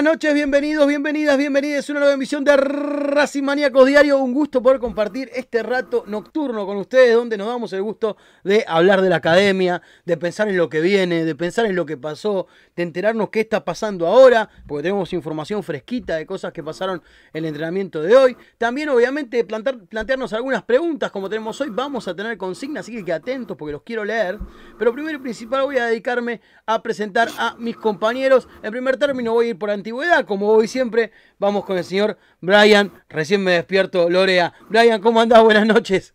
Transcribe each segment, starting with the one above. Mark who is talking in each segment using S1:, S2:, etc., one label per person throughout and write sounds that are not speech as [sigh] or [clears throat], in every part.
S1: Buenas noches, bienvenidos, bienvenidas, bienvenidas a una nueva emisión de Racing Maníacos Diario. Un gusto poder compartir este rato nocturno con ustedes, donde nos damos el gusto de hablar de la academia, de pensar en lo que viene, de pensar en lo que pasó, de enterarnos qué está pasando ahora, porque tenemos información fresquita de cosas que pasaron en el entrenamiento de hoy. También, obviamente, plantar, plantearnos algunas preguntas como tenemos hoy. Vamos a tener consignas, así que, que atentos porque los quiero leer. Pero primero y principal voy a dedicarme a presentar a mis compañeros. En primer término, voy a ir por antigüedad, como voy siempre. Vamos con el señor Brian. Recién me despierto, Lorea. Brian, ¿cómo andás? Buenas noches.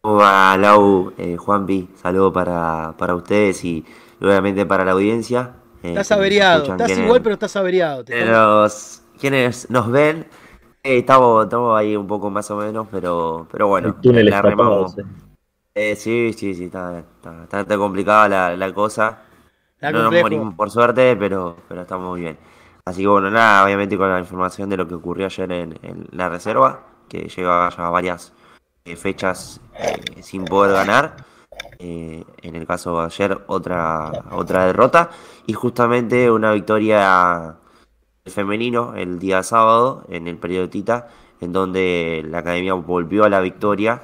S2: Hola, Lau, eh, Juanpi. Saludo para, para ustedes y obviamente para la audiencia.
S1: Eh, estás averiado. Estás igual, pero estás averiado.
S2: Los, quienes nos ven, eh, estamos, estamos ahí un poco más o menos, pero, pero bueno.
S3: la remamos.
S2: Eh, sí, sí, sí, está, está, está complicada la, la cosa no nos morimos por suerte, pero, pero estamos muy bien. Así que bueno, nada, obviamente con la información de lo que ocurrió ayer en, la reserva, que lleva ya varias eh, fechas eh, sin poder ganar. Eh, en el caso de ayer, otra, otra derrota. Y justamente una victoria femenino el día sábado en el periodo Tita, en donde la academia volvió a la victoria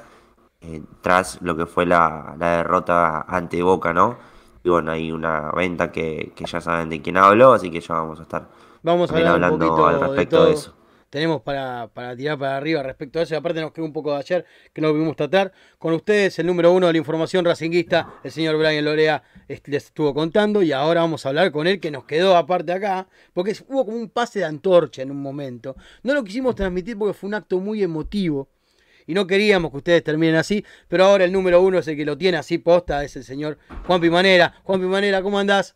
S2: tras lo que fue la, la derrota ante Boca, ¿no? Y bueno, hay una venta que, ya saben de quién hablo, así que ya vamos a estar
S1: vamos a hablar hablando al respecto de, eso. Tenemos para, tirar para arriba respecto a eso, y aparte nos queda un poco de ayer que no pudimos tratar. Con ustedes, el número uno de la información racinguista, el señor Brian Lorea, les estuvo contando, y ahora vamos a hablar con él, que nos quedó aparte acá, porque hubo como un pase de antorcha en un momento. No lo quisimos transmitir porque fue un acto muy emotivo y no queríamos que ustedes terminen así, pero ahora el número uno es el que lo tiene así posta, es el señor Juan Pimanera. Juan Pimanera, ¿cómo andás?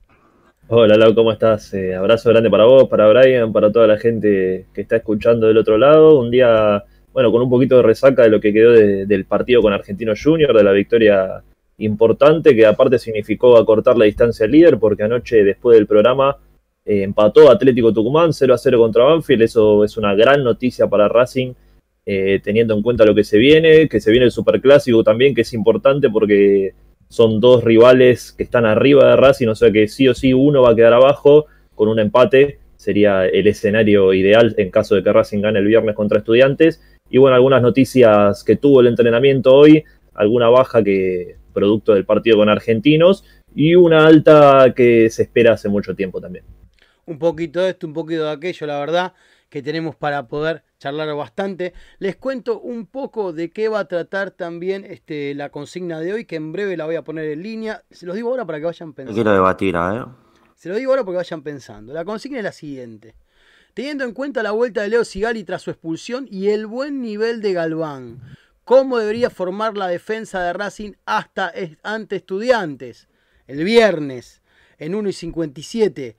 S3: Hola Lau, ¿cómo estás? Eh, abrazo grande para vos, para Brian, para toda la gente que está escuchando del otro lado. Un día, bueno, con un poquito de resaca de lo que quedó del partido con Argentino Junior, de la victoria importante, que aparte significó acortar la distancia al líder, porque anoche, después del programa, eh, empató Atlético Tucumán 0 a 0 contra Banfield. Eso es una gran noticia para Racing eh, teniendo en cuenta lo que se viene, que se viene el Superclásico también, que es importante porque son dos rivales que están arriba de Racing, o sea que sí o sí uno va a quedar abajo con un empate, sería el escenario ideal en caso de que Racing gane el viernes contra estudiantes. Y bueno, algunas noticias que tuvo el entrenamiento hoy, alguna baja que producto del partido con argentinos y una alta que se espera hace mucho tiempo también.
S1: Un poquito de esto, un poquito de aquello, la verdad que tenemos para poder charlar bastante. Les cuento un poco de qué va a tratar también este, la consigna de hoy, que en breve la voy a poner en línea. Se los digo ahora para que vayan pensando.
S2: quiero debatir, ¿eh?
S1: Se lo digo ahora porque vayan pensando. La consigna es la siguiente. Teniendo en cuenta la vuelta de Leo Sigali tras su expulsión y el buen nivel de Galván, ¿cómo debería formar la defensa de Racing hasta ante estudiantes? El viernes, en 1 y 57.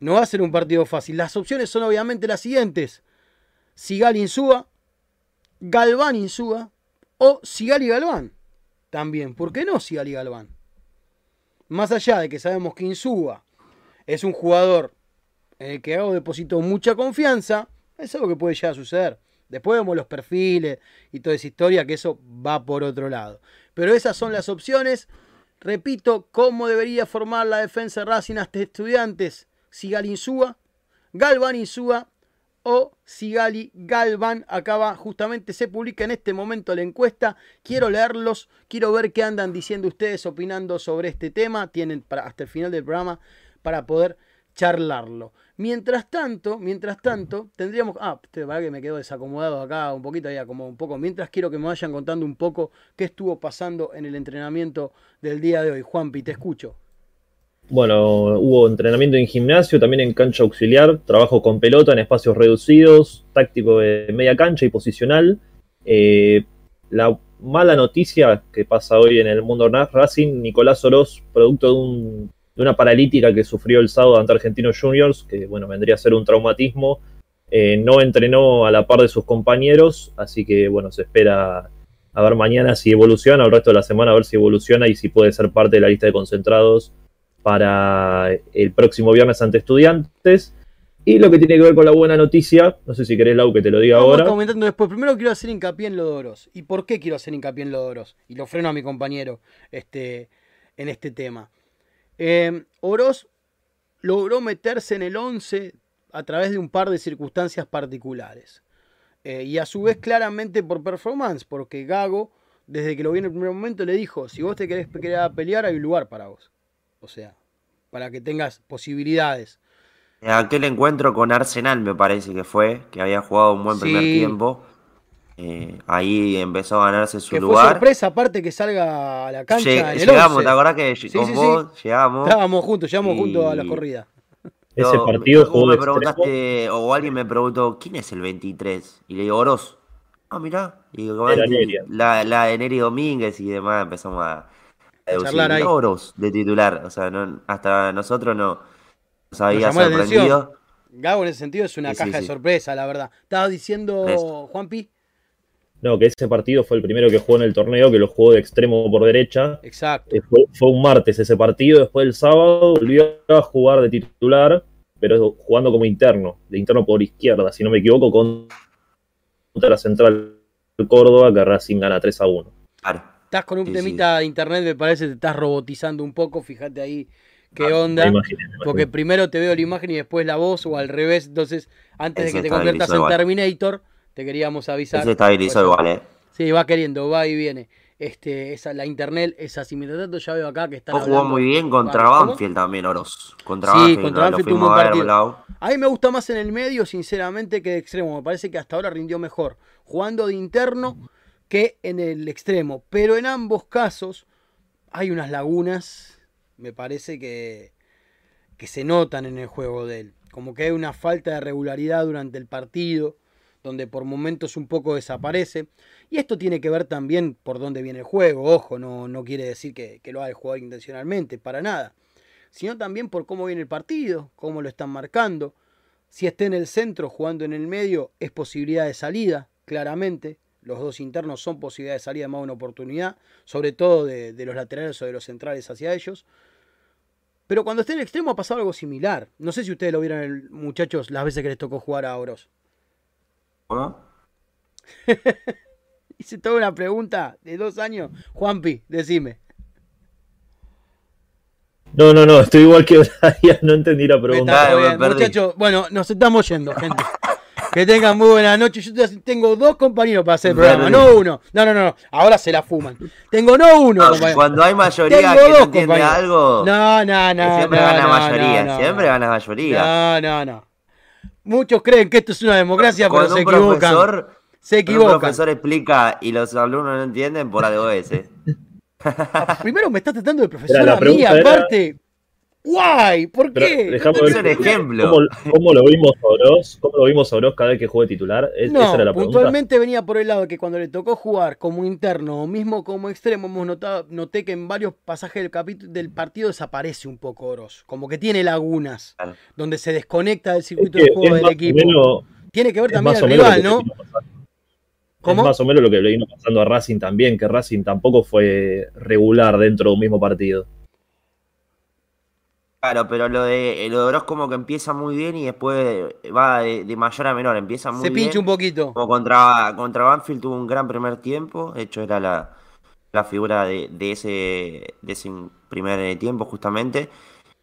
S1: No va a ser un partido fácil. Las opciones son obviamente las siguientes. Sigal Insúa, Galván Insúa o Sigal y Galván. También, ¿por qué no Sigal y Galván? Más allá de que sabemos que Insúa es un jugador en el que hago deposito mucha confianza, es algo que puede ya suceder. Después vemos los perfiles y toda esa historia, que eso va por otro lado. Pero esas son las opciones. Repito, ¿cómo debería formar la defensa Racing hasta estudiantes? Sigali Insúa, Galvan Insúa o Sigali Galvan. Acaba justamente, se publica en este momento la encuesta. Quiero leerlos, quiero ver qué andan diciendo ustedes opinando sobre este tema. Tienen para, hasta el final del programa para poder charlarlo. Mientras tanto, mientras tanto, tendríamos. Ah, verdad que me quedo desacomodado acá un poquito, ya como un poco. Mientras quiero que me vayan contando un poco qué estuvo pasando en el entrenamiento del día de hoy. Juanpi, te escucho.
S3: Bueno, hubo entrenamiento en gimnasio, también en cancha auxiliar, trabajo con pelota en espacios reducidos, táctico de media cancha y posicional. Eh, la mala noticia que pasa hoy en el mundo Racing, Nicolás Oroz, producto de, una paralítica que sufrió el sábado ante Argentinos Juniors, que bueno, vendría a ser un traumatismo, eh, no entrenó a la par de sus compañeros, así que bueno, se espera a ver mañana si evoluciona, el resto de la semana a ver si evoluciona y si puede ser parte de la lista de concentrados para el próximo viernes ante estudiantes. Y lo que tiene que ver con la buena noticia, no sé si querés, Lau, que te lo diga Vamos ahora.
S1: comentando después. Primero quiero hacer hincapié en Lodoros. ¿Y por qué quiero hacer hincapié en Lodoros? Y lo freno a mi compañero este, en este tema. Eh, Oroz logró meterse en el 11 a través de un par de circunstancias particulares. Eh, y a su vez claramente por performance, porque Gago, desde que lo vi en el primer momento, le dijo, si vos te querés, pelear, hay un lugar para vos. O sea, para que tengas posibilidades.
S2: Aquel encuentro con Arsenal me parece que fue, que había jugado un buen primer tiempo. Eh, ahí empezó a ganarse su lugar. Fue
S1: sorpresa, aparte que salga a la cancha.
S2: llegamos, ¿te acordás que con vos llegamos?
S1: Estábamos juntos, llegamos juntos a la corrida.
S3: Ese partido jugó
S2: me preguntaste, o alguien me preguntó, ¿quién es el 23? Y le digo, Oroz. Ah, mirá. Y la, la de Neri Domínguez y demás empezamos a, Oroz de titular. O sea, hasta nosotros no nos había sorprendido.
S1: Gago en ese sentido es una caja de sorpresa, la verdad. Estaba diciendo Juanpi.
S3: No, que ese partido fue el primero que jugó en el torneo, que lo jugó de extremo por derecha.
S1: Exacto.
S3: Eh, fue, un martes ese partido, después el sábado volvió a jugar de titular, pero jugando como interno, de interno por izquierda, si no me equivoco, contra la Central Córdoba, que Racing gana 3 a 1.
S1: Estás con un temita de internet, me parece, te estás robotizando un poco, fíjate ahí qué ah, onda. Porque primero te veo la imagen y después la voz, o al revés, entonces, antes de que te conviertas en Terminator te queríamos avisar.
S2: Se estabilizó igual, ¿eh?
S1: Sí, va queriendo, va y viene. Este, esa, la internet es así. Mientras tanto, ya veo acá que están.
S2: jugó muy bien contra Banfield también, Oros. Contra
S1: sí, Banfield, contra Banfield tuvo un partido. A mí me gusta más en el medio, sinceramente, que de extremo. Me parece que hasta ahora rindió mejor jugando de interno que en el extremo. Pero en ambos casos hay unas lagunas, me parece que, que se notan en el juego de él. Como que hay una falta de regularidad durante el partido donde por momentos un poco desaparece. Y esto tiene que ver también por dónde viene el juego, ojo, no, no quiere decir que, lo haga el intencionalmente, para nada, sino también por cómo viene el partido, cómo lo están marcando. Si está en el centro jugando en el medio, es posibilidad de salida, claramente. Los dos internos son posibilidad de salida más una oportunidad, sobre todo de, de los laterales o de los centrales hacia ellos. Pero cuando esté en el extremo ha pasado algo similar. No sé si ustedes lo vieron, muchachos, las veces que les tocó jugar a Oros. [laughs] Hice toda una pregunta de dos años. Juanpi, decime.
S3: No, no, no, estoy igual que [laughs] Brian, no entendí la pregunta.
S1: Muchachos, bueno, nos estamos yendo, gente. Que tengan muy buena noche. Yo tengo dos compañeros para hacer el programa, no uno. No, no, no, ahora se la fuman. Tengo no uno.
S2: cuando hay mayoría que no entiende algo.
S1: No, no, no.
S2: Siempre
S1: no,
S2: gana mayoría, siempre gana mayoría.
S1: No, no, no. Muchos creen que esto es una democracia, pero se equivocan. Se equivocan.
S2: Un profesor explica y los alumnos no entienden por ADOS. [laughs]
S1: Primero me estás tratando de profesor a mí, aparte. Guay, ¿por qué?
S3: Dejamos ver, ejemplo. ¿Cómo, lo vimos a Oroz? ¿Cómo lo vimos a Oroz cada vez que juega titular?
S1: no, esa era la puntualmente venía por el lado de que cuando le tocó jugar como interno o mismo como extremo, hemos notado, noté que en varios pasajes del capítulo del partido desaparece un poco Oroz. Como que tiene lagunas, donde se desconecta del circuito de juego del equipo. tiene que ver también el rival, ¿no?
S3: ¿Cómo? Es más o menos lo que le vino pasando a Racing también, que Racing tampoco fue regular dentro de un mismo partido.
S2: Claro, pero lo de, lo de como que empieza muy bien y después va de, mayor a menor, empieza muy
S1: bien. Se pincha un poquito.
S2: Como contra, contra Banfield tuvo un gran primer tiempo, de hecho era la, figura de, ese, de ese primer tiempo justamente.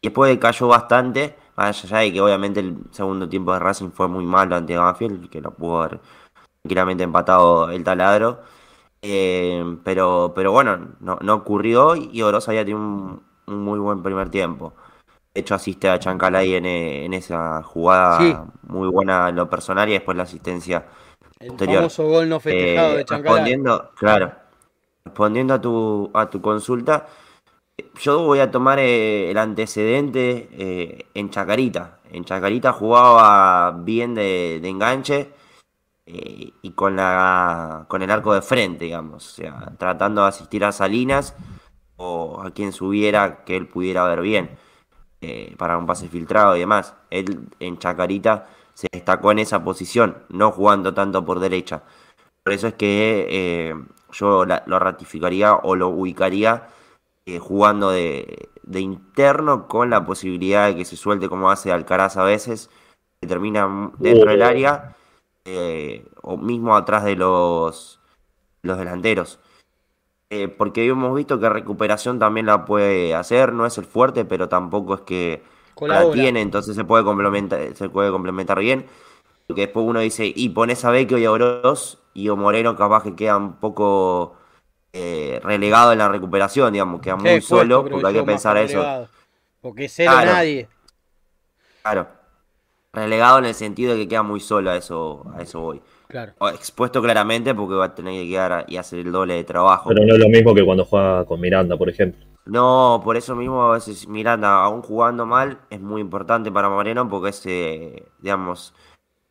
S2: Y después cayó bastante, más allá de que obviamente el segundo tiempo de Racing fue muy malo ante Banfield, que no pudo haber tranquilamente empatado el taladro. Eh, pero, pero bueno, no, no ocurrió y Oroz había tenido un, un muy buen primer tiempo. De hecho, asiste a Chancalay en, eh, en esa jugada muy buena en lo personal y después la asistencia
S1: el famoso gol no festejado de eh,
S2: Chancalay. Respondiendo, claro, respondiendo a tu, a tu consulta, yo voy a tomar eh, el antecedente en Chacarita. En Chacarita jugaba bien de, enganche y con, la, con el arco de frente, digamos. O sea, tratando de asistir a Salinas o a quien subiera que él pudiera ver bien. Eh, para un pase filtrado y demás. Él en Chacarita se destacó en esa posición, no jugando tanto por derecha. Por eso es que eh, yo lo ratificaría o lo ubicaría eh, jugando de, interno con la posibilidad de que se suelte como hace Alcaraz a veces, que termina dentro del área o mismo atrás de los, los delanteros. Eh, porque hemos visto que recuperación también la puede hacer, no es el fuerte, pero tampoco es que la tiene, entonces se puede complementar, se puede complementar bien. Porque después uno dice, y pones a Vecchio y a Oroz, y o Moreno capaz que queda un poco eh, relegado en la recuperación, digamos, queda muy solo, porque hay que pensar eso.
S1: Porque es cero nadie.
S2: Claro. Relegado en el sentido de que queda muy solo, a eso, a eso voy.
S1: Claro.
S2: expuesto claramente porque va a tener que quedar y hacer el doble de trabajo.
S3: Pero no es lo mismo que cuando juega con Miranda, por ejemplo.
S2: No, por eso mismo a veces Miranda, aún jugando mal, es muy importante para Moreno porque es, eh, digamos,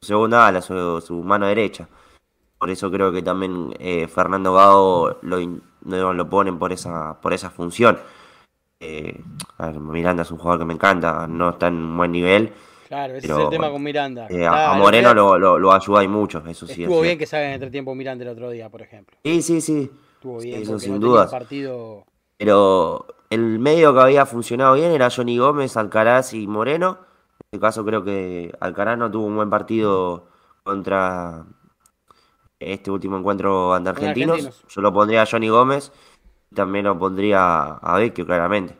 S2: su segunda ala, su, mano derecha. Por eso creo que también eh, Fernando Gago lo, lo ponen por esa, por esa función. Eh, Miranda es un jugador que me encanta, no está en un buen nivel
S1: Claro, ese es el tema con Miranda.
S2: Eh, a Moreno lo, lo, lo, ayuda y mucho, eso sí.
S1: Estuvo bien que salga en entretiempo Miranda el otro día, por ejemplo.
S2: Sí, sí, sí.
S1: Estuvo bien,
S2: eso sin duda.
S1: Partido...
S2: Pero el medio que había funcionado bien era Johnny Gómez, Alcaraz y Moreno. En este caso creo que Alcaraz no tuvo un buen partido contra este último encuentro ante argentinos. Yo lo pondría a Johnny Gómez también lo pondría a Vecchio, claramente.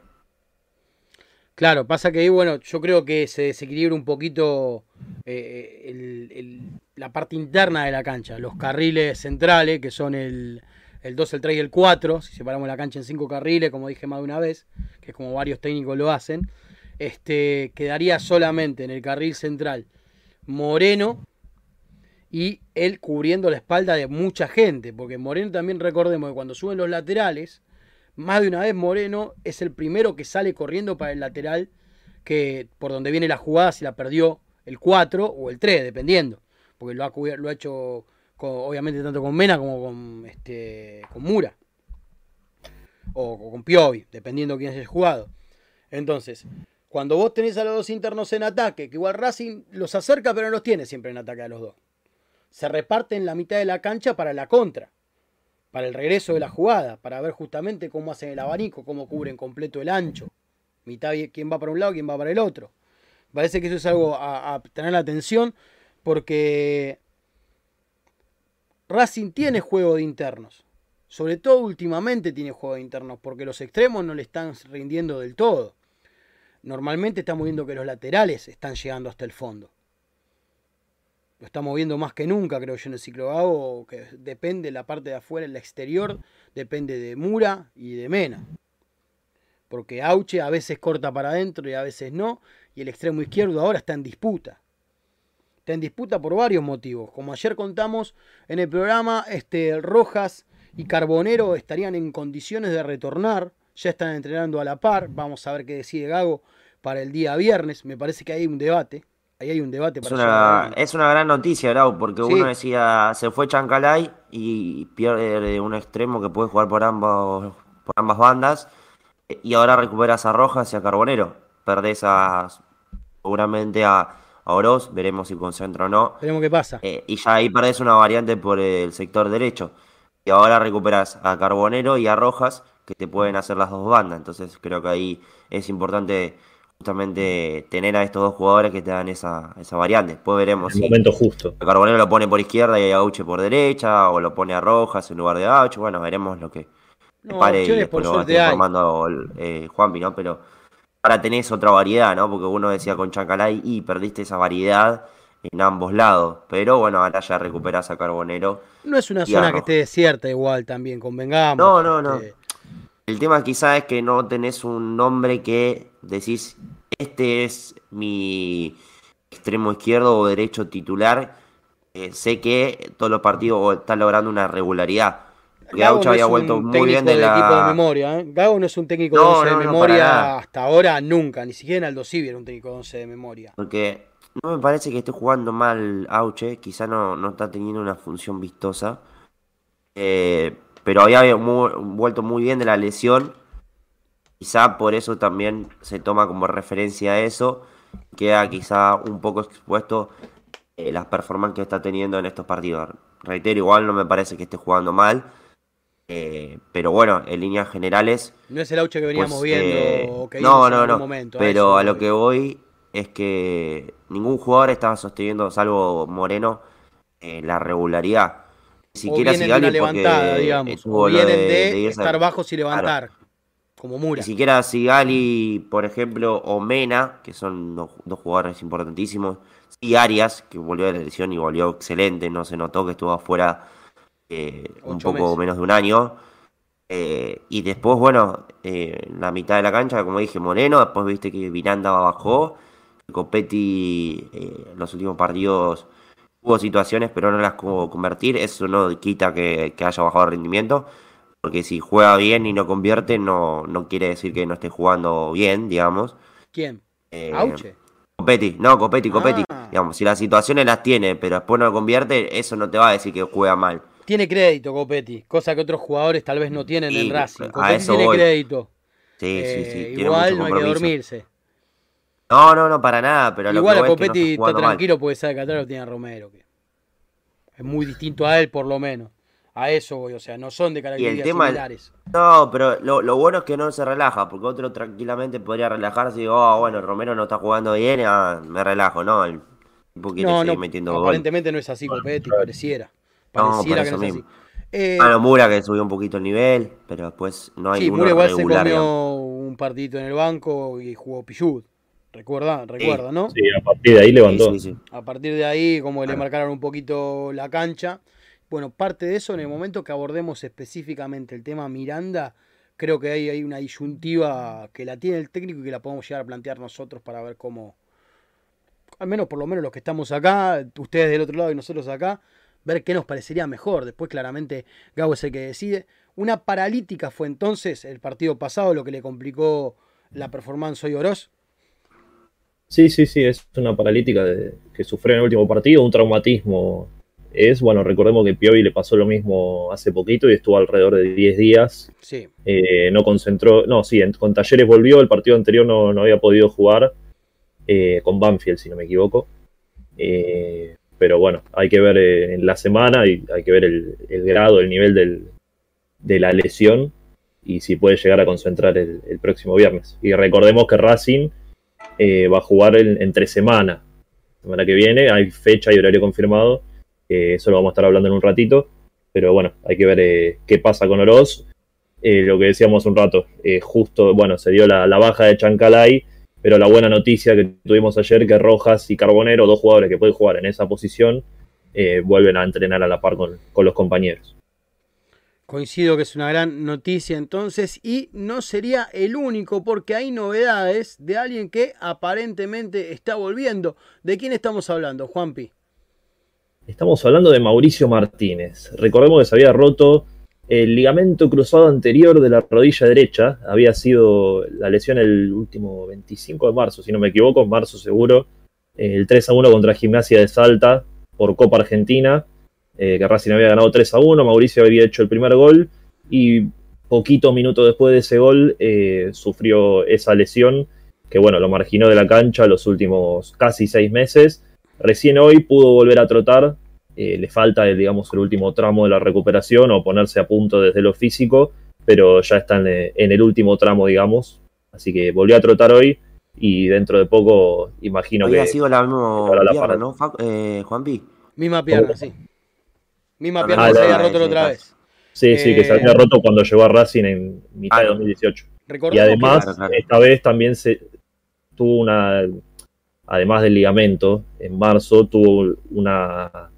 S1: Claro, pasa que ahí, bueno, yo creo que se desequilibra un poquito eh, la parte interna de la cancha. Los carriles centrales, que son el, el 2, el 3 y el 4, si separamos la cancha en cinco carriles, como dije más de una vez, que es como varios técnicos lo hacen, este, quedaría solamente en el carril central Moreno y él cubriendo la espalda de mucha gente, porque Moreno también recordemos que cuando suben los laterales, más de una vez Moreno es el primero que sale corriendo para el lateral que por donde viene la jugada si la perdió el 4 o el 3, dependiendo. Porque lo ha, lo ha hecho obviamente tanto con Mena como con, este, con Mura. O, con Piovi, dependiendo quién haya jugado. Entonces, cuando vos tenés a los dos internos en ataque, que igual Racing los acerca pero no los tiene siempre en ataque a los dos. Se reparten la mitad de la cancha para la contra para el regreso de la jugada, para ver justamente cómo hacen el abanico, cómo cubren completo el ancho. Mitad quién va para un lado, quién va para el otro. Parece que eso es algo a, tener la atención porque Racing tiene juego de internos. Sobre todo últimamente tiene juego de internos porque los extremos no le están rindiendo del todo. Normalmente estamos viendo que los laterales están llegando hasta el fondo lo está moviendo más que nunca, creo yo, en el ciclo Gago, que depende la parte de afuera, el exterior, depende de Mura y de Mena. Porque Auche a veces corta para adentro y a veces no, y el extremo izquierdo ahora está en disputa. Está en disputa por varios motivos. Como ayer contamos en el programa, este, Rojas y Carbonero estarían en condiciones de retornar, ya están entrenando a la par, vamos a ver qué decide Gago para el día viernes, me parece que hay un debate Ahí hay un debate
S2: para es una, es una gran noticia, Grau, porque uno decía, se fue Chancalay y pierde un extremo que puede jugar por, ambos, por ambas bandas, y ahora recuperas a Rojas y a Carbonero. Perdés a, seguramente a, Oroz, veremos si concentra o no.
S1: Veremos qué pasa.
S2: Eh, y ya ahí perdés una variante por el sector derecho. Y ahora recuperas a Carbonero y a Rojas, que te pueden hacer las dos bandas. Entonces creo que ahí es importante justamente tener a estos dos jugadores que te dan esa, esa variante. Después veremos
S3: el momento justo.
S2: Carbonero lo pone por izquierda y a Auche por derecha, o lo pone a Rojas en lugar de Auche. Bueno, veremos lo que
S1: no, pare y después lo va
S2: informando eh, Juanpi, ¿no? Pero ahora tenés otra variedad, ¿no? Porque uno decía con Chancalay y perdiste esa variedad en ambos lados. Pero bueno, ahora ya recuperás a Carbonero.
S1: No es una zona que esté desierta igual también, convengamos.
S2: No, no, no. Este, el tema quizás es que no tenés un nombre que decís, este es mi extremo izquierdo o derecho titular. Eh, sé que todos los partidos están logrando una regularidad.
S1: Gago no había vuelto muy bien de la... equipo de memoria. ¿eh? Gago no es un técnico de 11 de memoria hasta ahora, nunca. Ni siquiera en Aldo Civi era un técnico de 11 de memoria.
S2: Porque no me parece que esté jugando mal Auche. Quizá no, no está teniendo una función vistosa. Eh, pero había vuelto muy bien de la lesión. Quizá por eso también se toma como referencia a eso. Queda quizá un poco expuesto eh, las performances que está teniendo en estos partidos. Reitero, igual no me parece que esté jugando mal. Eh, pero bueno, en líneas generales.
S1: No es el auche que veníamos pues, viendo
S2: eh, que no, no, no. Momento, pero a, lo que voy es que ningún jugador estaba sosteniendo, salvo Moreno, la regularidad
S1: siquiera o vienen de una levantada, digamos. O vienen de, estar bajos y levantar. como Mura.
S2: Ni siquiera Sigali, por ejemplo, o Mena, que son dos, jugadores importantísimos. Y Arias, que volvió de la lesión y volvió excelente, no se notó que estuvo afuera eh, un poco menos de un año. Eh, y después, bueno, eh, la mitad de la cancha, como dije, Moreno, después viste que Miranda bajó, Copetti en los últimos partidos hubo situaciones, pero no las pudo convertir, eso no quita que, que haya bajado el rendimiento porque si juega bien y no convierte, no, no quiere decir que no esté jugando bien, digamos.
S1: ¿Quién? Eh, ¿Auche?
S2: Copetti, no, Copetti, Copetti. Ah. Digamos, si las situaciones las tiene, pero después no convierte, eso no te va a decir que juega mal.
S1: Tiene crédito Copetti, cosa que otros jugadores tal vez no tienen en Racing. Copetti tiene crédito.
S2: Sí, sí, sí.
S1: Eh, igual no hay que dormirse.
S2: No, no, no, para nada. Pero
S1: igual a Copetti está tranquilo porque sabe que atrás lo tiene Romero. Que es muy distinto a él, por lo menos. A eso voy, o sea, no son de características similares.
S2: No, pero lo, bueno es que no se relaja, porque otro tranquilamente podría relajarse y digo, oh, bueno, Romero no está jugando bien, ah, me relajo, ¿no? El
S1: tipo quiere no, seguir metiendo Aparentemente no es así, Copetti, pareciera. Pareciera que no es así.
S2: Eh, bueno, Mura que subió un poquito el nivel, pero después no hay
S1: Sí, Mura igual se comió un partidito en el banco y jugó Pichud. Recuerda, recuerda, ¿no?
S3: Sí, a partir de ahí levantó.
S1: a partir de ahí, como le marcaron un poquito la cancha, bueno, parte de eso, en el momento que abordemos específicamente el tema Miranda, creo que ahí hay una disyuntiva que la tiene el técnico y que la podemos llegar a plantear nosotros para ver cómo, al menos por lo menos los que estamos acá, ustedes del otro lado y nosotros acá, ver qué nos parecería mejor. Después claramente Gabo es el que decide. Una paralítica fue entonces el partido pasado lo que le complicó la performance hoy Oroz.
S3: Sí, sí, sí, es una paralítica que sufrió en el último partido, un traumatismo es, bueno, recordemos que Piovi le pasó lo mismo hace poquito y estuvo alrededor de 10 días.
S1: Sí.
S3: Eh, no concentró, no, sí, con Talleres volvió, el partido anterior no, había podido jugar, eh, con Banfield, si no me equivoco. Eh, pero bueno, hay que ver en la semana y hay que ver el, grado, el nivel de la lesión y si puede llegar a concentrar el, próximo viernes. Y recordemos que Racing va a jugar entre semana, semana que viene, hay fecha y horario confirmado eso lo vamos a estar hablando en un ratito. Pero bueno, hay que ver eh, qué pasa con Oroz. Eh, lo que decíamos un rato, eh, justo, bueno, se dio la, baja de Chancalay, pero la buena noticia que tuvimos ayer, que Rojas y Carbonero, dos jugadores que pueden jugar en esa posición, vuelven a entrenar a la par con los compañeros.
S1: Coincido que es una gran noticia entonces y no sería el único porque hay novedades de alguien que aparentemente está volviendo. ¿De quién estamos hablando, Juanpi?
S3: Estamos hablando de Mauricio Martínez. Recordemos que se había roto el ligamento cruzado anterior de la rodilla derecha. Había sido la lesión el último 25 de marzo, si no me equivoco, marzo seguro. El 3 a 1 contra Gimnasia de Salta por Copa Argentina. Eh, que Racing había ganado 3 a 1. Mauricio había hecho el primer gol. Y poquito minuto después de ese gol eh, sufrió esa lesión que bueno, lo marginó de la cancha los últimos casi seis meses Recién hoy pudo volver a trotar, eh, le falta, digamos, el último tramo de la recuperación o ponerse a punto desde lo físico, pero ya está en, el último tramo, digamos. Así que volvió a trotar hoy y dentro de poco imagino que...
S2: ha sido la misma pierna, ¿no, eh, Juanpi?
S1: Misma pierna, sí. Misma ah, pierna que se había roto la otra vez.
S3: Sí, sí, que se había eh, roto cuando llegó a Racing en mitad de 2018. Y además, esta vez también se tuvo una además del ligamento, en marzo tuvo una,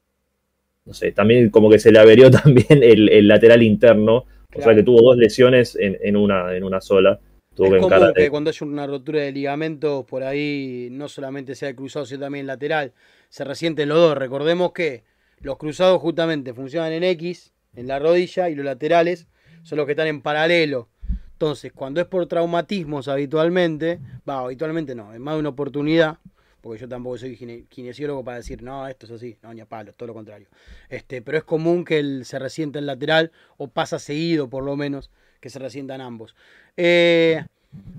S3: no sé, también como que se le averió [laughs] también el, lateral interno, o sea que tuvo dos lesiones en, una, en una sola.
S1: Tuvo es común que cuando hay una rotura de ligamento, por ahí no solamente sea el cruzado, sino también lateral, se resienten los dos. Recordemos que los cruzados justamente funcionan en X, en la rodilla, y los laterales son los que están en paralelo. Entonces, cuando es por traumatismos habitualmente, va, habitualmente no, es más de una oportunidad, porque yo tampoco soy kinesiólogo para decir, no, esto es así, no, ni a palo, todo lo contrario. Este, pero es común que él se resienta el lateral, o pasa seguido por lo menos, que se resientan ambos. Eh,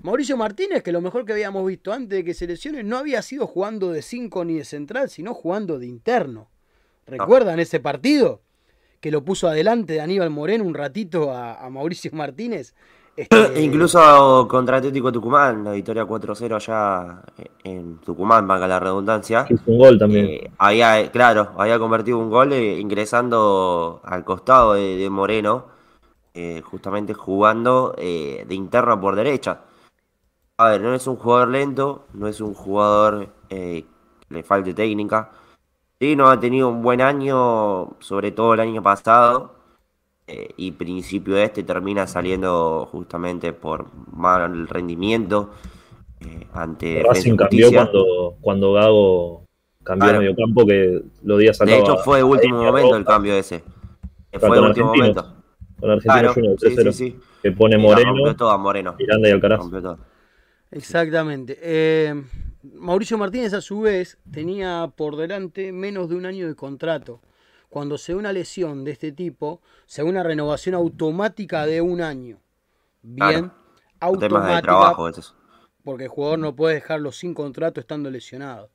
S1: Mauricio Martínez, que lo mejor que habíamos visto antes de que se lesione, no había sido jugando de 5 ni de central, sino jugando de interno. ¿Recuerdan ese partido? Que lo puso adelante de Aníbal Moreno un ratito a Mauricio Martínez
S2: este, [clears throat] Incluso contra Atlético Tucumán, la victoria 4-0 allá en Tucumán, valga la redundancia.
S3: un gol también.
S2: Eh, había, claro, había convertido un gol eh, ingresando al costado de, Moreno. eh, justamente jugando de interna por derecha. A ver, no es un jugador lento, no es un jugador que le falte técnica. Sí, no ha tenido un buen año, sobre todo el año pasado, y principio de este termina saliendo justamente por mal rendimiento
S3: eh, ante Racing cambió cuando, cuando Gago cambió de medio campo que los días
S2: De hecho fue el último momento el cambio ese. Fue el último momento.
S3: Con Argentina Junior 3 Que pone Moreno,
S2: todo Moreno.
S3: Miranda y Alcaraz.
S1: Exactamente. Eh, Mauricio Martínez a su vez tenía por delante menos de un año de contrato. Cuando se da una lesión de este tipo, se da una renovación automática de un año. Bien,
S2: automática. de trabajo,
S1: porque el jugador no puede dejarlo sin contrato estando lesionado.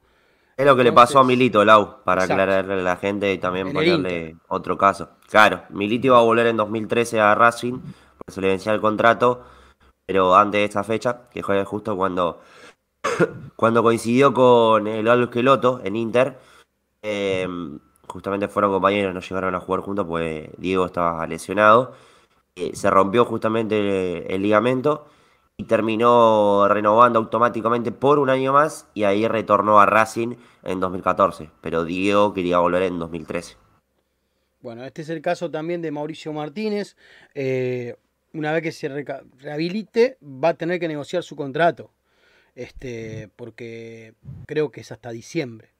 S2: Es lo que le pasó a Milito, Lau, para aclararle a la gente y también ponerle otro caso. Claro, Milito iba a volver en 2013 a Racing, porque se le vencía el contrato, pero antes de esa fecha, que fue justo cuando, cuando coincidió con el Galo Esqueloto en Inter, eh, justamente fueron compañeros, no llegaron a jugar juntos, pues Diego estaba lesionado. Eh, se rompió justamente el ligamento y terminó renovando automáticamente por un año más y ahí retornó a Racing en 2014, pero Diego quería volver en 2013.
S1: Bueno, este es el caso también de Mauricio Martínez. Eh, una vez que se rehabilite, va a tener que negociar su contrato. Este, porque creo que es hasta diciembre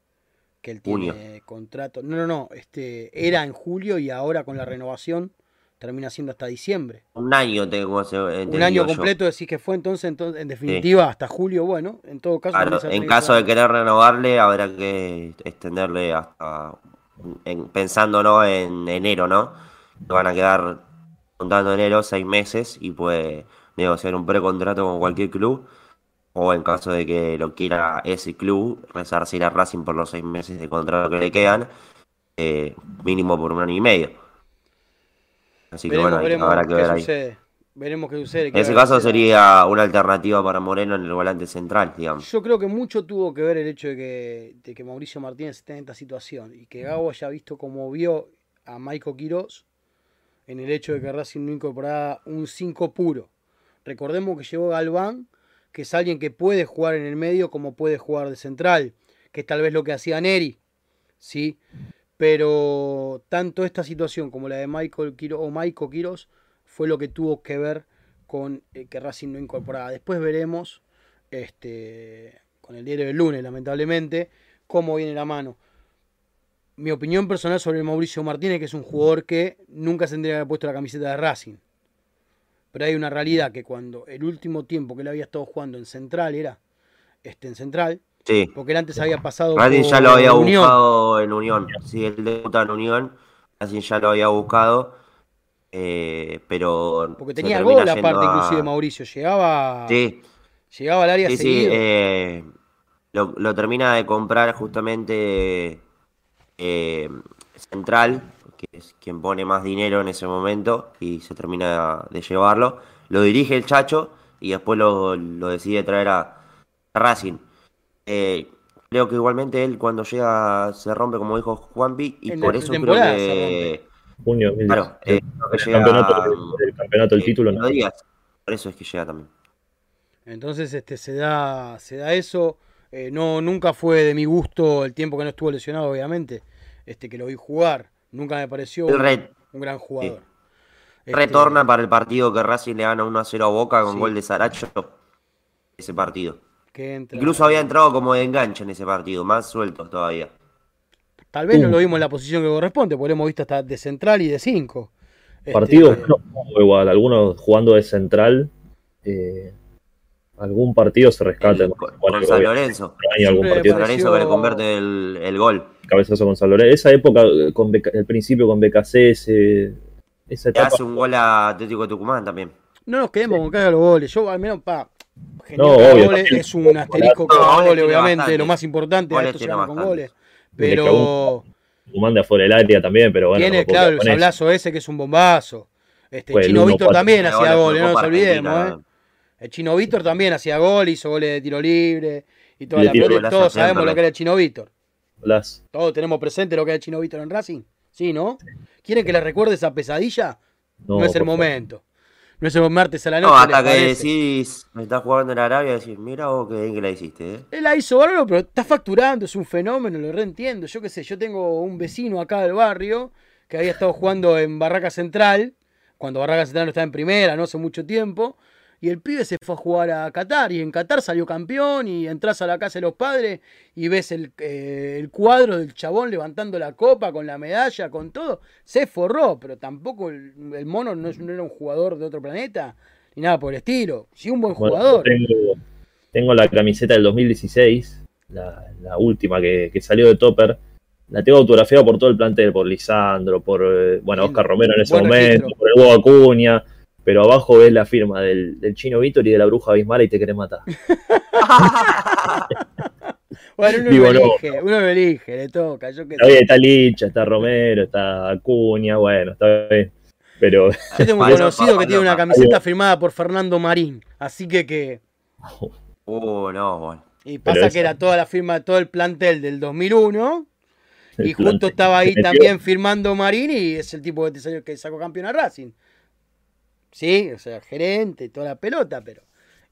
S1: que él tiene contrato. No, no, no. Este, era en julio y ahora con la renovación termina siendo hasta diciembre.
S2: Un año tengo
S1: Un año completo decís que fue entonces, entonces en definitiva hasta julio, bueno, en todo caso.
S2: en caso de querer renovarle habrá que extenderle hasta, en, pensando en enero, ¿no? Van a quedar contando enero seis meses y puede negociar un precontrato con cualquier club o en caso de que lo quiera ese club, resarcir a Racing por los seis meses de contrato que le quedan, eh, mínimo por un año y medio. Así que bueno, habrá que ver ahí.
S1: Veremos qué sucede.
S2: en ese caso sería una alternativa para Moreno en el volante central, digamos.
S1: Yo creo que mucho tuvo que ver el hecho de que, de que Mauricio Martínez esté en esta situación y que Gago haya visto como vio a Maico Quirós en el hecho de que Racing no incorporara un 5 puro. Recordemos que llegó Galván, que es alguien que puede jugar en el medio como puede jugar de central, que es tal vez lo que hacía Neri. ¿sí? Pero tanto esta situación como la de Michael Quiro, o Michael Quiros fue lo que tuvo que ver con eh, que Racing no incorporaba. Después veremos, este, con el diario del lunes, lamentablemente, cómo viene la mano. Mi opinión personal sobre Mauricio Martínez, que es un jugador que nunca se tendría que haber puesto la camiseta de Racing. Pero hay una realidad que cuando el último tiempo que él había estado jugando en Central era este, en Central,
S2: Sí.
S1: Porque él antes había pasado.
S2: Racing ya lo había buscado en Unión. Sí, él debuta en Unión. Racing ya lo había buscado. Eh, pero.
S1: Porque tenía gol la parte inclusive Mauricio. Llegaba.
S2: Sí.
S1: Llegaba al área
S2: sí,
S1: seguido.
S2: Sí, eh, lo, termina de comprar justamente eh, Central, que es quien pone más dinero en ese momento, y se termina de llevarlo. Lo dirige el Chacho y después lo, lo decide traer a Racing. Eh, creo que igualmente él cuando llega se rompe, como dijo Juanpi, y por eso creo que.
S3: Junio
S2: Claro,
S3: eh, el, campeonato, el, campeonato, el eh, título.
S2: No digas, por eso es que llega también.
S1: Entonces este, se, da, se da eso. Eh, no, nunca fue de mi gusto el tiempo que no estuvo lesionado, obviamente. Este, que lo vi jugar. Nunca me pareció un, gran jugador.
S2: Este, Retorna para el partido que Racing le gana 1 a 0 a Boca con gol de Saracho. Ese partido. Incluso había entrado como de enganche en ese partido, más suelto todavía.
S1: Tal vez no lo vimos en la posición que corresponde, porque lo hemos visto hasta de central y de 5.
S3: Partidos, este, no, igual, algunos jugando de central. Eh, algún partido se rescata.
S2: con, San Lorenzo.
S3: algún partido.
S2: San Lorenzo que le convierte el, gol.
S3: Cabezazo con San Lorenzo. Esa época, con el principio con BKC, esa
S2: etapa. hace un gol a Atlético de Tucumán también.
S1: No nos quedemos con cada los goles. Yo al menos, pa, no, es un asterisco con goles, obviamente, lo más importante, esto se llama con goles. Pero.
S3: Manda afuera del área también, pero bueno.
S1: Tiene, claro, el sablazo ese que es un bombazo. Este, el Chino Víctor también hacía goles, no nos olvidemos, ¿eh? El Chino Víctor también hacía gol, hizo goles de tiro libre y toda la pelota. Todos sabemos lo que era el Chino Víctor. Todos tenemos presente lo que era el Chino Víctor en Racing. Sí, ¿no? ¿Quieren que les recuerde esa pesadilla? No, es el momento. No es el martes a la noche.
S2: No, hasta que decís, me estás jugando en Arabia, decís, mira vos qué bien que la hiciste. ¿eh?
S1: Él la hizo bárbaro, pero está facturando, es un fenómeno, lo reentiendo. Yo qué sé, yo tengo un vecino acá del barrio que había estado jugando en Barraca Central, cuando Barraca Central no estaba en primera, no hace mucho tiempo. Y el pibe se fue a jugar a Qatar y en Qatar salió campeón y entras a la casa de los padres y ves el, eh, el, cuadro del chabón levantando la copa con la medalla, con todo. Se forró, pero tampoco el, mono no, era un jugador de otro planeta ni nada por el estilo. Sí, un buen jugador.
S3: Tengo, la camiseta del 2016, la, la última que, que, salió de Topper. La tengo autografiada por todo el plantel, por Lisandro, por eh, bueno, Oscar Romero en ese momento, por el Hugo Acuña pero abajo ves la firma del, chino Víctor y de la bruja Bismara y te querés matar. [laughs]
S1: bueno, uno lo elige, uno lo elige, le toca. Yo que
S3: está Licha, está Romero, está Acuña, bueno, está bien. Pero...
S1: Yo tengo un conocido que tiene una camiseta firmada por Fernando Marín, así que que...
S2: Oh, no, bueno.
S1: Y pasa que era toda la firma, todo el plantel del 2001. y justo estaba ahí también firmando Marín y es el tipo que, que sacó campeón a Racing. Sí, o sea, gerente, toda la pelota, pero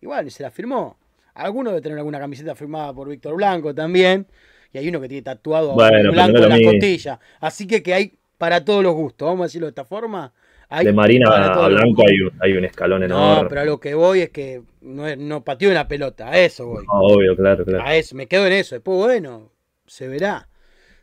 S1: igual se la firmó. Alguno debe tener alguna camiseta firmada por Víctor Blanco también. Y hay uno que tiene tatuado blanco en la costilla. Así que que hay para todos los gustos, vamos a decirlo de esta forma.
S3: de Marina a Blanco hay un, hay un, escalón enorme.
S1: No, pero a lo que voy es que no, no pateó una pelota, a eso voy.
S3: obvio, claro, claro.
S1: A eso, me quedo en eso. Después, bueno, se verá.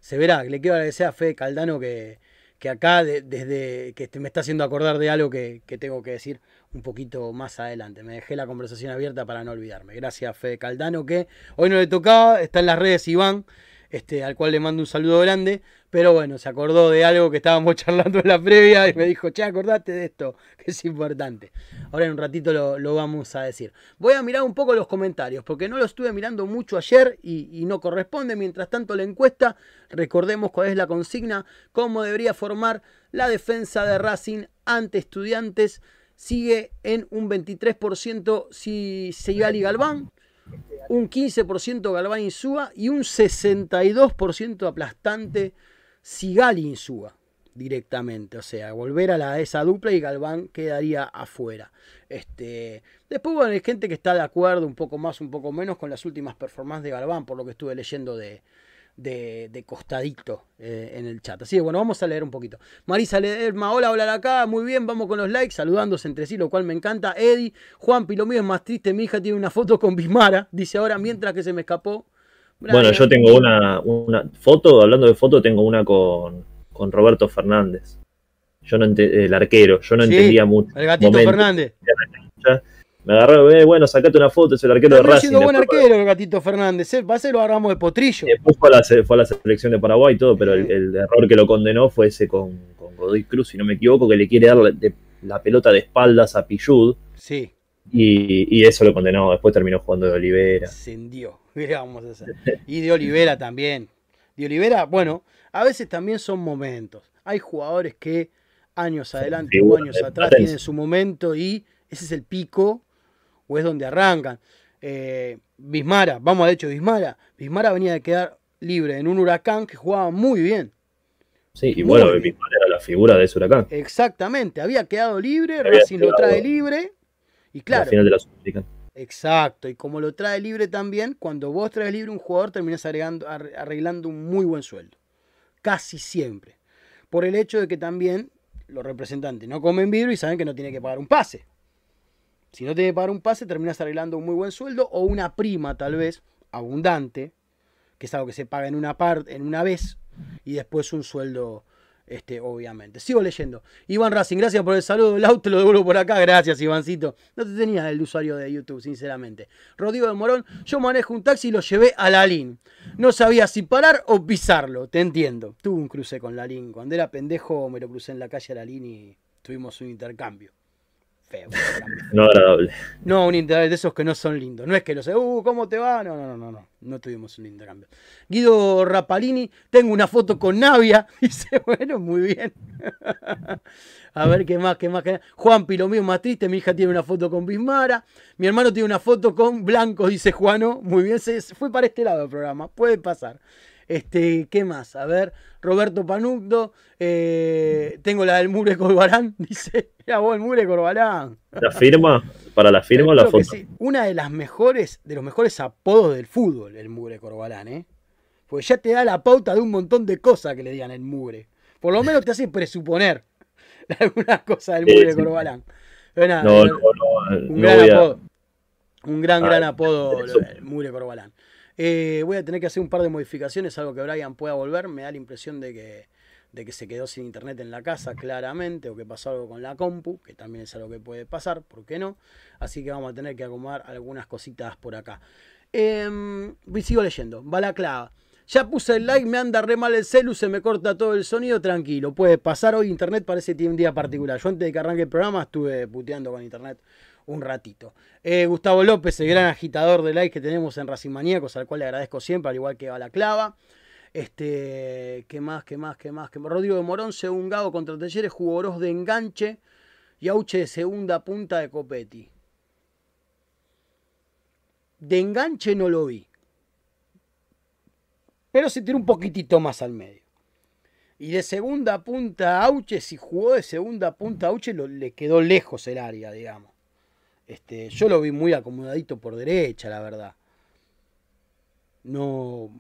S1: Se verá. Le quiero agradecer a Fede Caldano que, que acá desde que me está haciendo acordar de algo que, tengo que decir un poquito más adelante. Me dejé la conversación abierta para no olvidarme. Gracias, Fede Caldano, que hoy no le tocaba, está en las redes Iván, este, al cual le mando un saludo grande. Pero bueno, se acordó de algo que estábamos [laughs] charlando en la previa y me dijo, che, acordate de esto, [laughs] que es importante. Ahora en un ratito lo, vamos a decir. Voy a mirar un poco los comentarios, porque no lo estuve mirando mucho ayer y, no corresponde. Mientras tanto, la encuesta, recordemos cuál es la consigna, cómo debería formar la defensa de Racing ante estudiantes. Sigue en un 23% si Seigali Galván, un 15% Galván Insúa y un 62% aplastante Sigali Insúa directamente. O sea, volver a la, esa dupla y Galván quedaría afuera. Este, después, bueno, hay gente que está de acuerdo un poco más, un poco menos con las últimas performances de Galván, por lo que estuve leyendo de, de, costadito eh, en el chat. Así que bueno, vamos a leer un poquito. Marisa Lederma, hola, hola acá, muy bien, vamos con los likes, saludándose entre sí, lo cual me encanta. Eddie, Juan lo mío es más triste, mi hija tiene una foto con Bismara, dice ahora, mientras que se me escapó.
S3: Bueno, yo tengo una, una foto, hablando de foto, tengo una con, con Roberto Fernández. Yo no el arquero, yo no entendía mucho.
S1: El gatito Fernández.
S3: Me agarró, eh, bueno, sacate una foto, es el arquero de Racing.
S1: sido buen arquero el gatito Fernández, ¿eh? va a ser lo agarramos de potrillo.
S3: después fue a, la, selección de Paraguay y todo, pero el, error que lo condenó fue ese con, con Godoy Cruz, si no me equivoco, que le quiere dar la, pelota de espaldas a Pillud.
S1: Sí.
S3: Y, eso lo condenó, después terminó jugando de Olivera. [laughs]
S1: Vamos a hacer. Y de Olivera también. De Olivera, bueno, a veces también son momentos. Hay jugadores que años adelante o años atrás tienen su momento y ese es el pico o es donde arrancan. Eh, Bismara, vamos a hecho Bismara. Bismara venía de quedar libre en un huracán que jugaba muy bien.
S3: Sí, y bueno, Bismara era la figura de ese huracán.
S1: Exactamente, había quedado libre, Racing lo trae libre. Y claro.
S3: Final de la
S1: Exacto, y como lo trae libre también, cuando vos traes libre un jugador terminás arreglando un muy buen sueldo. Casi siempre. Por el hecho de que también los representantes no comen vidrio y saben que no tiene que pagar un pase. Si no tiene que pagar un pase, terminas arreglando un muy buen sueldo o una prima tal vez abundante, que es algo que se paga en una parte, en una vez, y después un sueldo este, obviamente. Sigo leyendo. Iván Racing, gracias por el saludo. El auto lo devuelvo por acá. Gracias, Ivancito. No te tenía el usuario de YouTube, sinceramente. Rodrigo de Morón, yo manejo un taxi y lo llevé a Lalín. No sabía si parar o pisarlo, te entiendo. Tuve un cruce con Lalín. Cuando era pendejo me lo crucé en la calle a Lalín y tuvimos un intercambio feo.
S3: no agradable.
S1: No, un intercambio de esos que no son lindos. No es que lo sé, uh, ¿cómo te va? No, no, no, no, no. No tuvimos un intercambio. Guido Rapalini, tengo una foto con Navia. [laughs] Dice, bueno, muy bien. [laughs] A ver qué más, qué más. Qué... Juan lo mío más triste. Mi hija tiene una foto con Bismara. Mi hermano tiene una foto con Blanco, dice Juano. Muy bien, se fue para este lado el programa. Puede pasar. Este, ¿qué más? A ver, Roberto Panucto, eh, tengo la del Mure Corbalán, [laughs] dice, ya vos el Mure Corbalán.
S3: ¿La firma? ¿Para la firma o la foto?
S1: Una de las mejores, de los mejores apodos del fútbol, el Mure Corbalán, ¿eh? Porque ya te da la pauta de un montón de cosas que le digan el Mure. Por lo menos te hace presuponer [laughs] algunas cosas del Mure Corbalán. no, no, no, un gran apodo. Un gran, gran apodo, el Mure Corbalán. Eh, voy a tener que hacer un par de modificaciones, algo que Brian pueda volver. Me da la impresión de que, de que se quedó sin internet en la casa, claramente, o que pasó algo con la compu, que también es algo que puede pasar, ¿por qué no? Así que vamos a tener que acomodar algunas cositas por acá. Eh, sigo leyendo. Balaclava. Ya puse el like, me anda re mal el celu, se me corta todo el sonido, tranquilo. Puede pasar hoy, internet parece que tiene un día particular. Yo antes de que arranque el programa estuve puteando con internet un ratito. Eh, Gustavo López, el gran agitador de like que tenemos en Racing Maníacos, al cual le agradezco siempre, al igual que a la clava. Este, ¿qué más, qué más, qué más? Rodrigo de Morón, según Gago contra Talleres, jugó de enganche y Auche de segunda punta de Copetti. De enganche no lo vi. Pero se tiró un poquitito más al medio. Y de segunda punta Auche, si jugó de segunda punta Auche, le quedó lejos el área, digamos. Este, yo lo vi muy acomodadito por derecha, la verdad. No.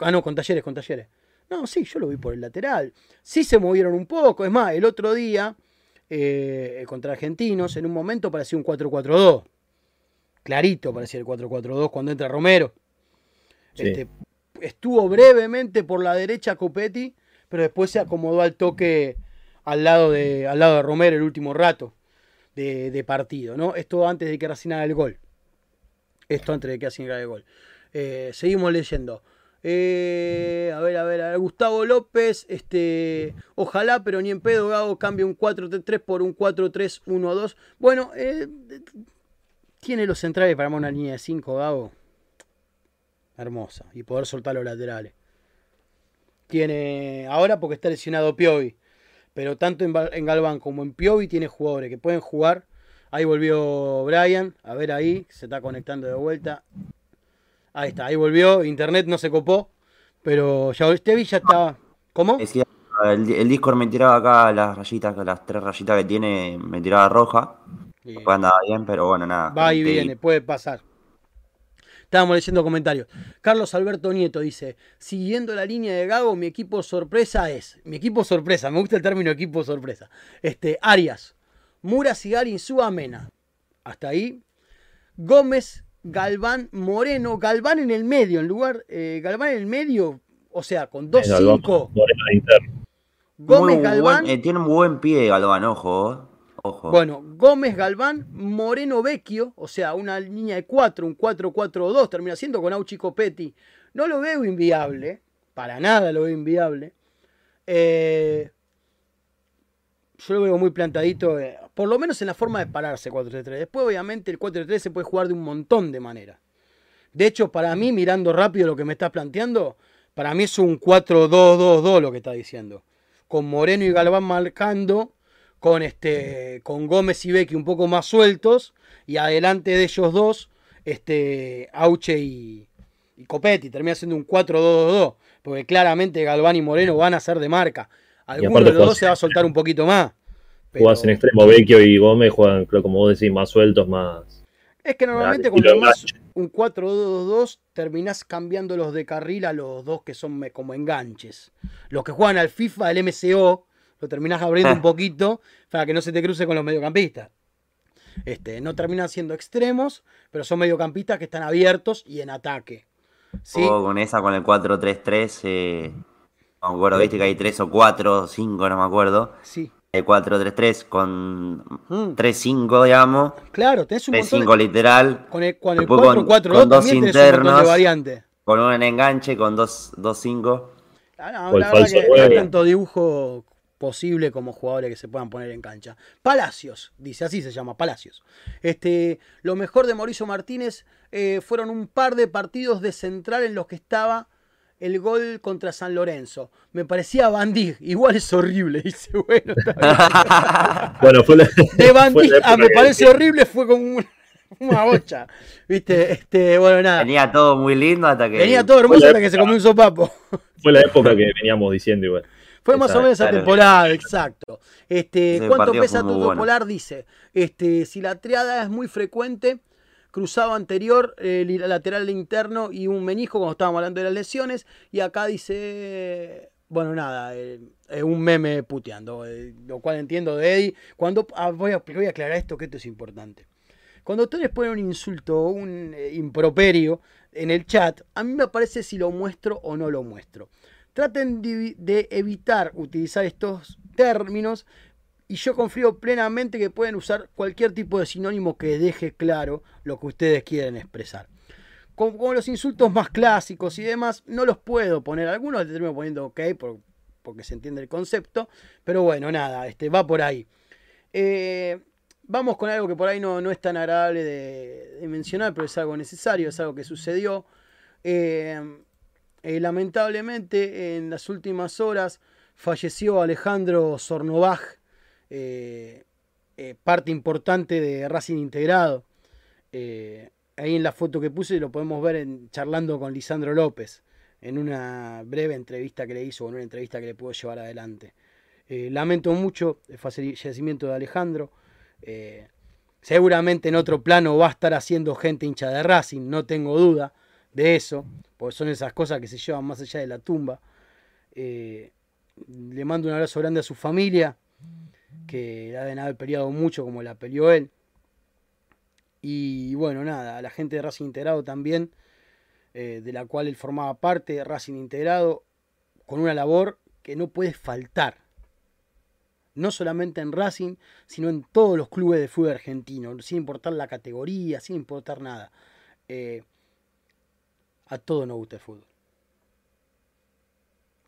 S1: Ah, no, con talleres, con talleres. No, sí, yo lo vi por el lateral. Sí se movieron un poco. Es más, el otro día, eh, contra Argentinos, en un momento parecía un 4-4-2. Clarito parecía el 4-4-2 cuando entra Romero. Este, estuvo brevemente por la derecha Copetti, pero después se acomodó al toque al lado de, al lado de Romero el último rato de, partido, ¿no? Esto antes de que Racing haga el gol. Esto antes de que Racing haga el gol. Eh, seguimos leyendo. Eh, a ver, a ver, a ver, Gustavo López, este, ojalá, pero ni en pedo Gago cambie un 4-3 por un 4-3-1-2. Bueno, eh, tiene los centrales para una línea de 5, Gago. Hermosa. Y poder soltar los laterales. Tiene, ahora porque está lesionado Piovi. Pero tanto en, Galván como en Piovi tiene jugadores que pueden jugar. Ahí volvió Brian. A ver ahí. Se está conectando de vuelta. Ahí está. Ahí volvió. Internet no se copó. Pero ya este ya está. ¿Cómo?
S2: el, el Discord me tiraba acá las rayitas, las tres rayitas que tiene, me tiraba roja. Después andaba bien, pero bueno, nada.
S1: Va y viene, puede pasar. Estábamos leyendo comentarios. Carlos Alberto Nieto dice, siguiendo la línea de Gago, mi equipo sorpresa es, mi equipo sorpresa, me gusta el término equipo sorpresa. Este, Arias, Mura, Sigarin, Amena. Hasta ahí. Gómez, Galván, Moreno, Galván en el medio, en lugar, eh, Galván en el medio, o sea, con 2-5.
S2: Gómez, Galván. Eh, tiene un buen pie Galván, ojo.
S1: Bueno, Gómez Galván, Moreno Vecchio, o sea, una línea de 4, un 4-4-2, termina siendo con Auchi Copetti. No lo veo inviable, para nada lo veo inviable. Eh, yo lo veo muy plantadito, eh, por lo menos en la forma de pararse 4-3-3. Después, obviamente, el 4-3 se puede jugar de un montón de maneras. De hecho, para mí, mirando rápido lo que me estás planteando, para mí es un 4-2-2-2 lo que está diciendo. Con Moreno y Galván marcando con, este, con Gómez y Becky un poco más sueltos y adelante de ellos dos, este, Auche y, y Copetti. Termina siendo un 4-2-2-2, porque claramente Galván y Moreno van a ser de marca. Alguno de los dos se va a soltar un poquito más.
S3: Pero... en extremo Vecchio y Gómez, juegan, como vos decís, más sueltos, más.
S1: Es que normalmente cuando un 4-2-2 terminás cambiando los de carril a los dos que son como enganches. Los que juegan al FIFA, el MCO, lo terminás abriendo un poquito para que no se te cruce con los mediocampistas. Este, no terminan siendo extremos, pero son mediocampistas que están abiertos y en ataque.
S2: ¿sí? con esa, con el 4-3-3, eh, no me acuerdo, viste que hay 3 o 4, 5, no me acuerdo.
S1: Sí.
S2: El 4-3-3 con 3-5, digamos.
S1: Claro, tenés un
S2: 3-5 literal.
S1: Con el, con el 4-4-2 con, dos internos.
S2: Con un enganche, con 2-5.
S1: Ah, no, la verdad que hay tanto dibujo posible como jugadores que se puedan poner en cancha. Palacios, dice, así se llama, Palacios. Este, lo mejor de Mauricio Martínez eh, fueron un par de partidos de central en los que estaba el gol contra San Lorenzo. Me parecía Bandig, igual es horrible, [laughs] dice, bueno, [laughs]
S3: bueno fue
S1: De Bandig me parece horrible, fue como una bocha. ¿Viste? Este, bueno, nada.
S2: Venía todo muy lindo hasta que.
S1: Venía todo hermoso hasta que se comió un sopapo.
S3: Fue la época que veníamos diciendo igual.
S1: Fue más o menos esa temporada, exacto. Este, ¿Cuánto pesa tu polar? Dice, este, si la triada es muy frecuente, cruzado anterior, el lateral interno y un menisco, cuando estábamos hablando de las lesiones, y acá dice, bueno, nada, eh, un meme puteando, eh, lo cual entiendo de Eddie. Cuando, ah, voy, a, voy a aclarar esto, que esto es importante. Cuando ustedes ponen un insulto o un eh, improperio en el chat, a mí me aparece si lo muestro o no lo muestro. Traten de, evitar utilizar estos términos y yo confío plenamente que pueden usar cualquier tipo de sinónimo que deje claro lo que ustedes quieren expresar. Como, los insultos más clásicos y demás, no los puedo poner. Algunos les termino poniendo ok porque se entiende el concepto. Pero bueno, nada, este, va por ahí. Eh, Vamos con algo que por ahí no, no es tan agradable de, mencionar, pero es algo necesario, es algo que sucedió. Eh, eh, lamentablemente, en las últimas horas falleció Alejandro Sornovaj, eh, parte importante de Racing Integrado. ahí en la foto que puse lo podemos ver en, charlando con Lisandro López, en una breve entrevista que le hizo, en una entrevista que le pudo llevar adelante. lamento mucho el fallecimiento de Alejandro. Eh, seguramente en otro plano va a estar haciendo gente hincha de Racing, no tengo duda de eso, porque son esas cosas que se llevan más allá de la tumba. Eh, le mando un abrazo grande a su familia, que la deben haber peleado mucho como la peleó él. Y bueno, nada, a la gente de Racing Integrado también, eh, de la cual él formaba parte, Racing Integrado, con una labor que no puede faltar no solamente en Racing, sino en todos los clubes de fútbol argentino, sin importar la categoría, sin importar nada. Eh, a todos nos gusta el fútbol.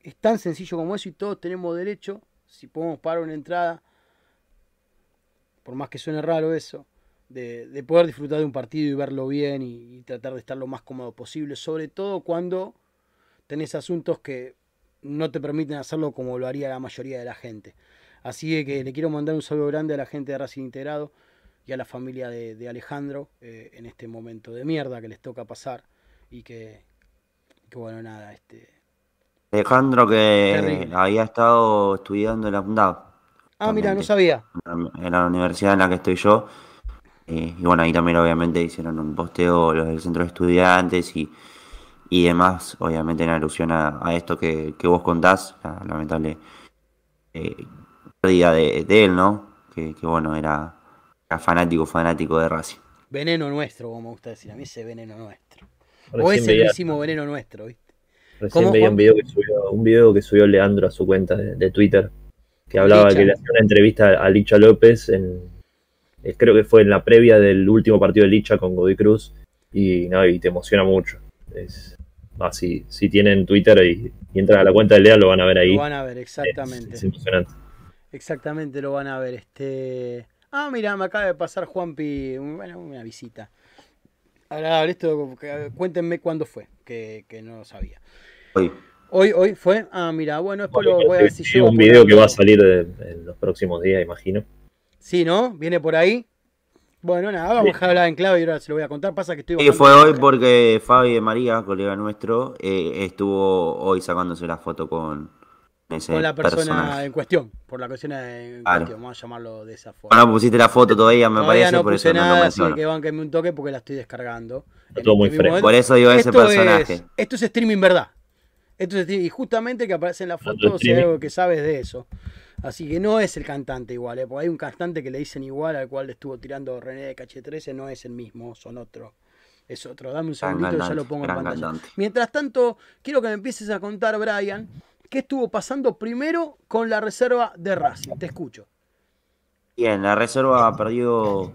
S1: Es tan sencillo como eso y todos tenemos derecho, si podemos pagar una entrada, por más que suene raro eso, de, poder disfrutar de un partido y verlo bien y, y, tratar de estar lo más cómodo posible, sobre todo cuando tenés asuntos que no te permiten hacerlo como lo haría la mayoría de la gente. Así que le quiero mandar un saludo grande a la gente de Racing Integrado y a la familia de, Alejandro eh, en este momento de mierda que les toca pasar y que, bueno, nada, este...
S2: Alejandro que había estado estudiando en la UNDAV.
S1: Ah, mira, no sabía.
S2: En la universidad en la que estoy yo. Eh, y bueno, ahí también obviamente hicieron un posteo los del centro de estudiantes y, y demás, obviamente en alusión a, esto que, vos contás, la lamentable eh, pérdida de, él, ¿no? Que, bueno, era, fanático, fanático de Racing.
S1: Veneno nuestro, como me gusta decir, a mí ese veneno nuestro. O ese mismo veneno nuestro, ¿viste?
S3: Recién veía un video, que subió, un video que subió Leandro a su cuenta de, Twitter, que hablaba que le hacía una entrevista a Licha López, en, creo que fue en la previa del último partido de Licha con Godoy Cruz, y, no, y te emociona mucho. Es, así, si tienen Twitter y, entran a la cuenta de Lea, lo van a ver ahí.
S1: Lo van a ver, exactamente. es emocionante. Exactamente, lo van a ver. Este. Ah, mira, me acaba de pasar Juanpi bueno, una visita. Agradable esto, cuéntenme cuándo fue, que, no lo sabía.
S2: Hoy.
S1: Hoy, hoy fue. Ah, mira, bueno, después lo voy a decir
S3: yo. un video que va a salir en los próximos días, imagino.
S1: Sí, ¿no? Viene por ahí. Bueno, nada, vamos a hablar en clave y ahora se lo voy a contar. Pasa que estoy.
S2: Sí, fue hoy [laughs] porque Fabi de María, colega nuestro, eh, estuvo hoy sacándose la foto con,
S1: con la persona en cuestión, por la cuestión en cuestión, vamos a llamarlo de esa forma.
S2: No pusiste la foto todavía, me parece,
S1: no
S2: por
S1: puse eso nada, así que banquenme un toque porque la estoy descargando.
S3: todo muy fresco.
S2: Por eso digo ese personaje.
S1: esto es streaming verdad. Esto es y justamente que aparece en la foto, si hay algo que sabes de eso. Así que no es el cantante igual, ¿eh? porque hay un cantante que le dicen igual al cual le estuvo tirando René de Cache 13, no es el mismo, son otro. Es otro. Dame un segundito y ya lo pongo en pantalla. Mientras tanto, quiero que me empieces a contar, Brian, ¿Qué estuvo pasando primero con la reserva de Racing? Te escucho.
S2: Bien, la reserva perdió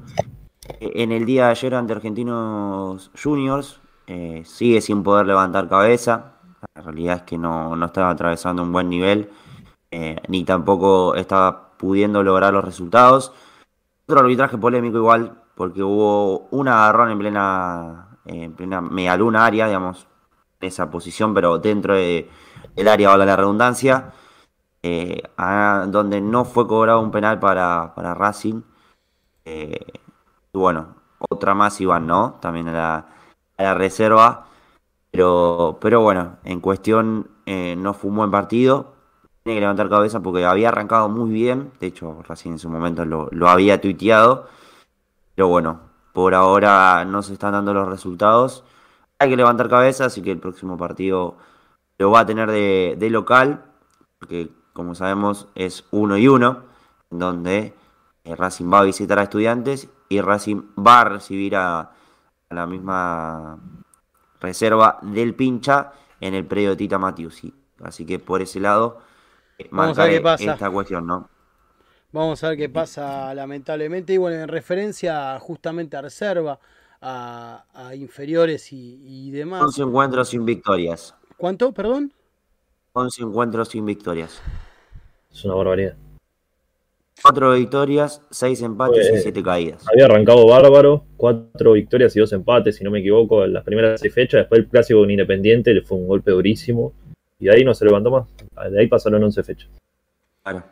S2: eh, en el día de ayer ante Argentinos Juniors. Eh, sigue sin poder levantar cabeza. La realidad es que no, estaba atravesando un buen nivel, eh, ni tampoco estaba pudiendo lograr los resultados. Otro arbitraje polémico igual, porque hubo un agarrón en plena, en plena media luna área, digamos, en esa posición, pero dentro de el área, valga la redundancia, eh, donde no fue cobrado un penal para, Racing. Eh, y bueno, otra más iban, ¿no? También a la, reserva. Pero, pero bueno, en cuestión eh, no fue un buen partido. Tiene que levantar cabeza porque había arrancado muy bien. De hecho, recién en su momento lo, lo había tuiteado. Pero bueno, por ahora no se están dando los resultados. Hay que levantar cabeza, así que el próximo partido lo va a tener de, de local. Porque como sabemos es uno y uno. Donde eh, Racing va a visitar a estudiantes y Racing va a recibir a, la misma reserva del pincha en el predio de Tita Matiusi. Así que por ese lado,
S1: eh, Vamos a ver qué pasa. esta cuestión, ¿no? Vamos a ver qué pasa, lamentablemente. Y bueno, en referencia justamente a reserva, a, inferiores y, demás.
S2: 11 encuentros sin victorias.
S1: ¿Cuánto, perdón?
S2: 11 encuentros sin victorias.
S3: Es una barbaridad.
S2: Cuatro victorias, seis empates y siete caídas.
S3: Había arrancado bárbaro, cuatro victorias y dos empates, si no me equivoco, en las primeras seis fechas. Después el clásico con Independiente le fue un golpe durísimo. Y de ahí no se levantó más. De ahí pasaron 11 fechas.
S1: Claro.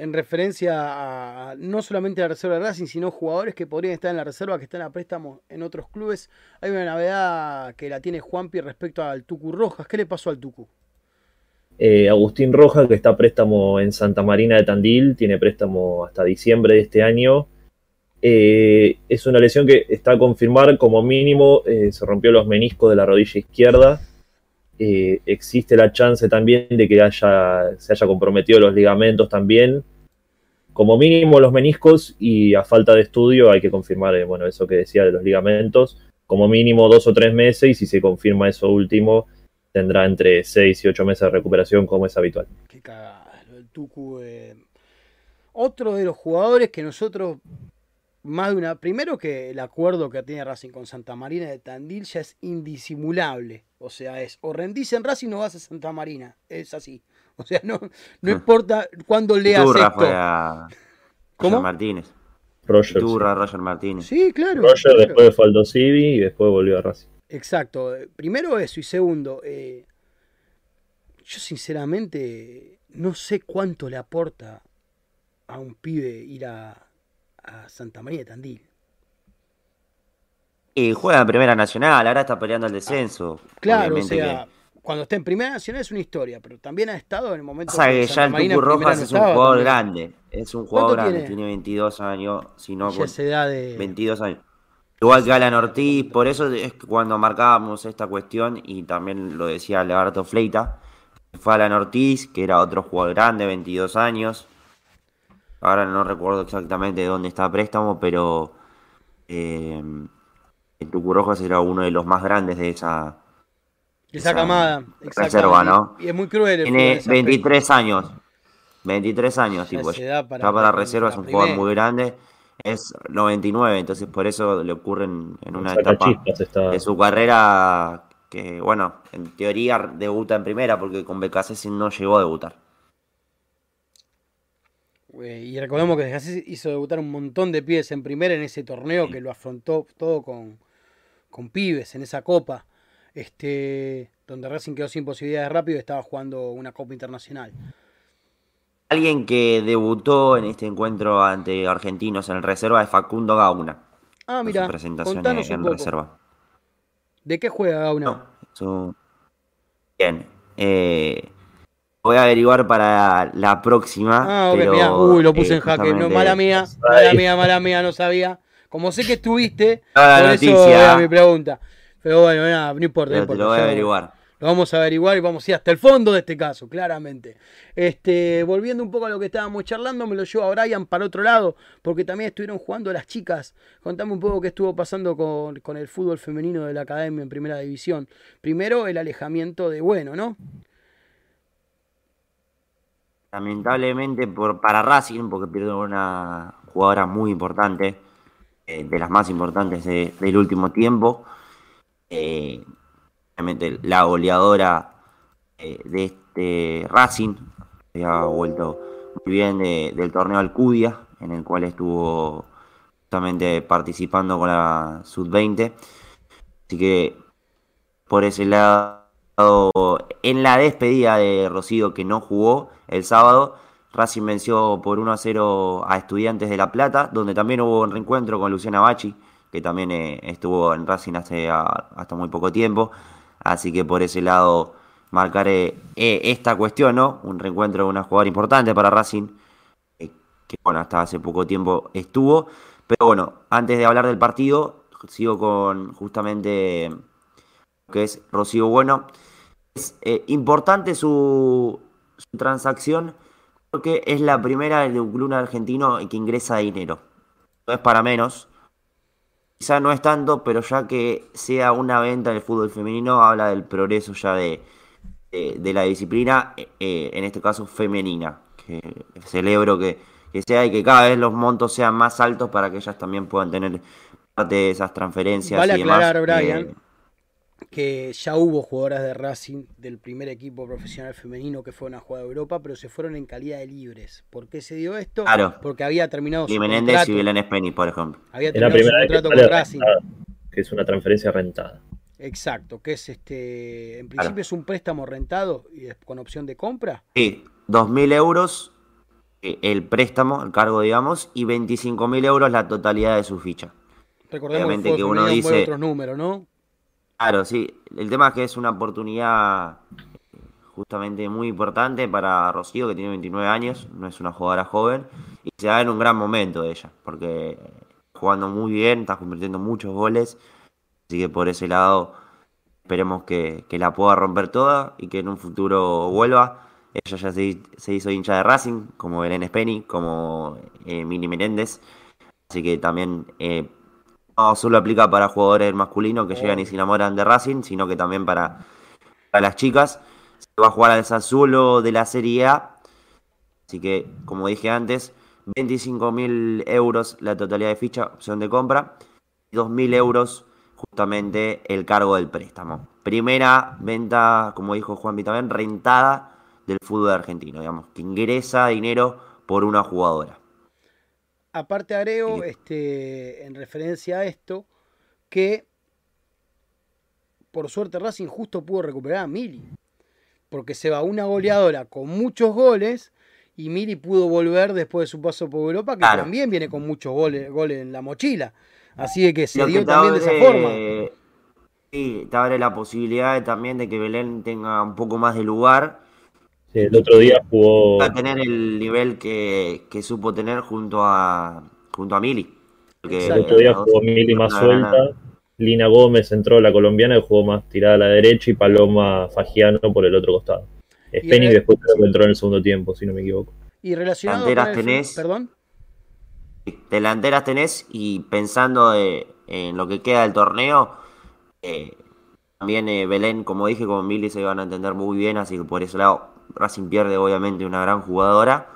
S1: En referencia a no solamente a la reserva de Racing, sino jugadores que podrían estar en la reserva, que están a préstamo en otros clubes. Hay una novedad que la tiene Juanpi respecto al Tucu Rojas. ¿Qué le pasó al Tucu?
S3: Eh, Agustín Rojas, que está a préstamo en Santa Marina de Tandil, tiene préstamo hasta diciembre de este año. Eh, es una lesión que está a confirmar, como mínimo, eh, se rompió los meniscos de la rodilla izquierda. existe la chance también de que haya, se haya comprometido los ligamentos también. Como mínimo los meniscos y a falta de estudio hay que confirmar, bueno, eso que decía de los ligamentos. Como mínimo dos o tres meses y si se confirma eso último, tendrá entre 6 y 8 meses de recuperación como es habitual.
S1: Qué cagada, el Tucu. Eh. Otro de los jugadores que nosotros, más de una... Primero que el acuerdo que tiene Racing con Santa Marina de Tandil ya es indisimulable. O sea, es o rendís en Racing o vas a Santa Marina. Es así. O sea, no, no importa cuándo leas Turra esto. Fue
S2: a ¿Cómo? Martínez.
S3: Roger.
S2: Roger Martínez.
S1: Sí, claro.
S3: Roger después de Faldo Civi y después volvió a Racing.
S1: Exacto. Primero eso y segundo, eh, yo sinceramente no sé cuánto le aporta a un pibe ir a, Santa María de Tandil.
S2: Y juega en Primera Nacional, ahora está peleando el descenso.
S1: Claro, o sea, cuando está en Primera Nacional es una historia, pero también ha estado en el momento...
S2: O sea, que ya el Tucu Rojas es un jugador grande, es un jugador grande, tiene? 22 años, si no,
S1: edad de...
S2: 22 años. Igual que Alan Ortiz, por eso es cuando marcábamos esta cuestión, y también lo decía Legarto Fleita, fue Alan Ortiz, que era otro jugador grande, 22 años. Ahora no recuerdo exactamente dónde está préstamo, pero eh, el Tucurrojas era uno de los más grandes de esa,
S1: esa, camada.
S2: Reserva, ¿no?
S1: Y es muy cruel.
S2: Tiene 23 años. 23 años, tipo. Ya para, para reserva, es un jugador muy grande es 99, entonces por eso le ocurre en, una etapa de su carrera que, bueno, en teoría debuta en primera porque con BKC no llegó a debutar.
S1: Y recordemos que BKC hizo debutar un montón de pibes en primera en ese torneo que lo afrontó todo con, con pibes en esa copa. Este, donde Racing quedó sin posibilidades rápido y estaba jugando una copa internacional.
S2: Alguien que debutó en este encuentro ante argentinos en reserva es Facundo Gauna.
S1: Ah, mira.
S2: presentación en, reserva.
S1: ¿De qué juega Gauna?
S2: Bien. Eh, voy a averiguar para la próxima.
S1: Ah, pero, Uy, lo puse en jaque. No, mala mía, mala mía, mala mía, no sabía. Como sé que estuviste, por eso era mi pregunta. Pero bueno, no importa. no importa. Te
S2: lo voy a averiguar.
S1: Lo vamos a averiguar y vamos a ir hasta el fondo de este caso, claramente. Este, volviendo un poco a lo que estábamos charlando, me lo llevo a Brian para otro lado, porque también estuvieron jugando las chicas. Contame un poco qué estuvo pasando con, el fútbol femenino de la academia en primera división. Primero, el alejamiento de bueno, ¿no?
S2: Lamentablemente por, para Racing, porque pierde una jugadora muy importante, eh, de las más importantes del último tiempo. Eh, la goleadora eh, de este Racing, ha vuelto muy bien del torneo Alcudia, en el cual estuvo justamente participando con la Sub-20. Así que por ese lado, en la despedida de Rocío que no jugó el sábado, Racing venció por 1 a 0 a Estudiantes de La Plata, donde también hubo un reencuentro con Luciana Bachi, que también eh, estuvo en Racing hace hasta muy poco tiempo. Así que por ese lado marcar esta cuestión, ¿no? Un reencuentro de una jugadora importante para Racing, que bueno, hasta hace poco tiempo estuvo. Pero bueno, antes de hablar del partido, sigo con justamente lo que es Rocío Bueno. Es importante su, transacción porque es la primera de un club argentino que ingresa dinero. No es para menos. Quizá no es tanto, pero ya que sea una venta del fútbol femenino, habla del progreso ya de, de, la disciplina, eh, eh, en este caso femenina. Que celebro que, que sea y que cada vez los montos sean más altos para que ellas también puedan tener parte de esas transferencias.
S1: Vale aclarar, Brian, que ya hubo jugadoras de Racing del primer equipo profesional femenino que fueron a jugar a Europa, pero se fueron en calidad de libres. ¿Por qué se dio esto?
S2: Claro.
S1: Porque había terminado
S2: su Menéndez y Belén Speni, por ejemplo.
S1: Había terminado su contrato con Racing.
S3: que es una transferencia rentada.
S1: Exacto, que es este, en principio es un préstamo rentado y con opción de compra.
S2: Sí, 2.000 euros eh, el préstamo, el cargo, digamos, y 25.000 euros la totalidad de su ficha.
S1: Recordemos que, uno dice otros números, ¿no?
S2: Claro, sí. El tema es que es una oportunidad justamente muy importante para Rocío, que tiene 29 años, no es una jugadora joven, y se da en un gran momento ella, porque jugando muy bien, está convirtiendo muchos goles, así que por ese lado esperemos que, la pueda romper toda y que en un futuro vuelva. Ella ya se, hizo hincha de Racing, como Belén Speni, como eh, Mini Menéndez, así que también... Eh, solo aplica para jugadores masculinos que llegan y se enamoran de Racing, sino que también para, las chicas. Se va a jugar al Sassuolo de la Serie A. Así que, como dije antes, 25.000 euros la totalidad de ficha, opción de compra. Y 2.000 euros justamente el cargo del préstamo. Primera venta, como dijo Juan también, rentada del fútbol argentino, digamos, que ingresa dinero por una jugadora.
S1: Aparte agrego, este, en referencia a esto, que por suerte Racing justo pudo recuperar a Mili. Porque se va una goleadora con muchos goles y Mili pudo volver después de su paso por Europa, que también viene con muchos goles, goles en la mochila. Así que se dio también de esa forma.
S2: Sí, te abre la posibilidad también de que Belén tenga un poco más de lugar
S3: el otro día jugó.
S2: A tener el nivel que, supo tener junto a junto a Mili.
S3: el otro día jugó Mili más suelta. Lina Gómez entró la colombiana y jugó más tirada a la derecha y Paloma Fagiano por el otro costado. Spenny después entró en el segundo tiempo, si no me equivoco.
S1: Y relacionado
S2: Delanteras tenés,
S1: perdón.
S2: Delanteras tenés y pensando en lo que queda del torneo, eh, también eh, Belén, como dije, con Mili se van a entender muy bien, así que por ese lado Racing pierde obviamente una gran jugadora,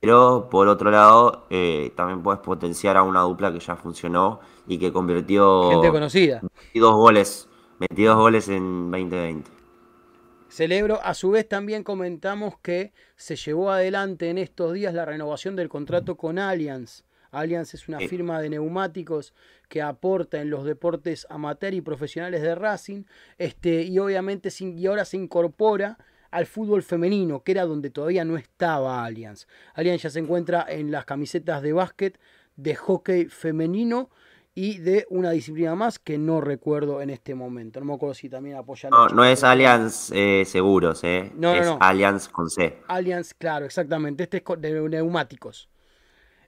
S2: pero por otro lado eh, también puedes potenciar a una dupla que ya funcionó y que convirtió
S1: gente conocida
S2: 22 goles, 22 goles en 2020.
S1: Celebro, a su vez también comentamos que se llevó adelante en estos días la renovación del contrato con Allianz. Allianz es una firma de neumáticos que aporta en los deportes amateur y profesionales de Racing, este, y obviamente y ahora se incorpora al fútbol femenino, que era donde todavía no estaba Allianz. Allianz ya se encuentra en las camisetas de básquet, de hockey femenino y de una disciplina más que no recuerdo en este momento. No me acuerdo si también apoya.
S2: No, no es Allianz eh, Seguros, eh. No, es Allianz con C.
S1: Allianz, claro, exactamente. Este es de neumáticos.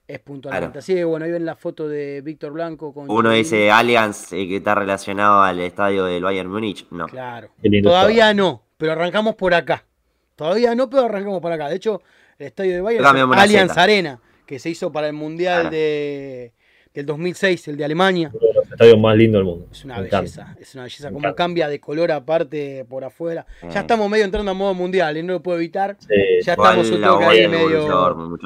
S1: Es puntualmente. Así que bueno, ahí ven la foto de Víctor Blanco con.
S2: Uno dice Allianz eh, que está relacionado al estadio del Bayern Múnich. No.
S1: Claro. Todavía no pero arrancamos por acá. Todavía no, pero arrancamos por acá. De hecho, el estadio de Bayern es Allianz Arena, que se hizo para el Mundial de, del 2006, el de Alemania.
S3: Uno de los estadios más lindos del mundo.
S1: Es una belleza, es una belleza. Como cambia de color aparte por afuera. Ya estamos medio entrando a modo mundial, y ¿eh? no lo puedo evitar. ya estamos un toque ahí medio.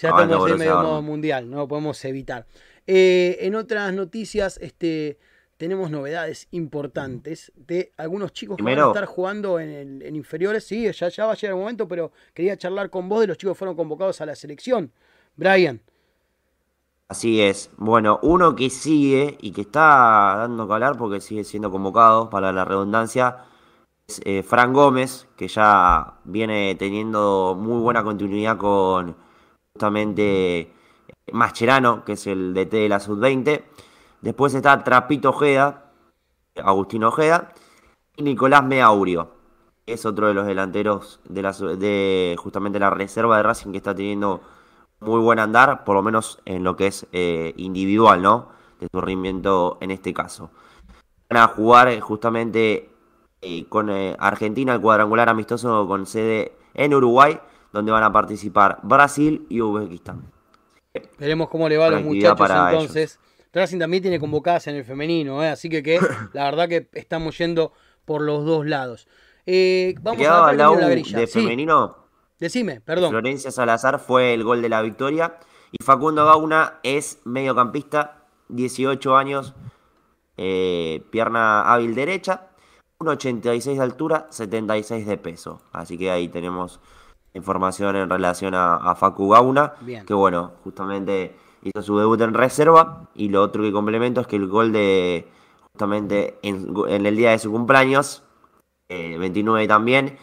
S1: Ya estamos en medio modo mundial, no lo podemos evitar. Eh, en otras noticias, este tenemos novedades importantes de algunos chicos que van a estar jugando en, inferiores. Sí, ya, ya va a llegar el momento, pero quería charlar con vos de los chicos que fueron convocados a la selección. Brian.
S2: Así es. Bueno, uno que sigue y que está dando que hablar porque sigue siendo convocado para la redundancia es eh, Fran Gómez, que ya viene teniendo muy buena continuidad con justamente Mascherano, que es el DT de la Sub-20 Después está Trapito Ojeda, Agustín Ojeda, y Nicolás Meaurio. Es otro de los delanteros de, la, de justamente la reserva de Racing que está teniendo muy buen andar, por lo menos en lo que es eh, individual, ¿no? De su rendimiento en este caso. Van a jugar justamente eh, con eh, Argentina el cuadrangular amistoso con sede en Uruguay, donde van a participar Brasil y Uzbekistán.
S1: Veremos cómo le va a los muchachos entonces. Racing también tiene convocadas en el femenino, ¿eh? así que, que [laughs] la verdad que estamos yendo por los dos lados.
S2: Eh, vamos a la, la de femenino.
S1: Decime, perdón.
S2: Florencia Salazar fue el gol de la victoria y Facundo Gauna es mediocampista, 18 años, eh, pierna hábil derecha, 1,86 de altura, 76 de peso. Así que ahí tenemos información en relación a, a Facu Gauna, que bueno, justamente hizo su debut en reserva. Y lo otro que complemento es que el gol de justamente en, el día de su cumpleaños, 29 eh, también,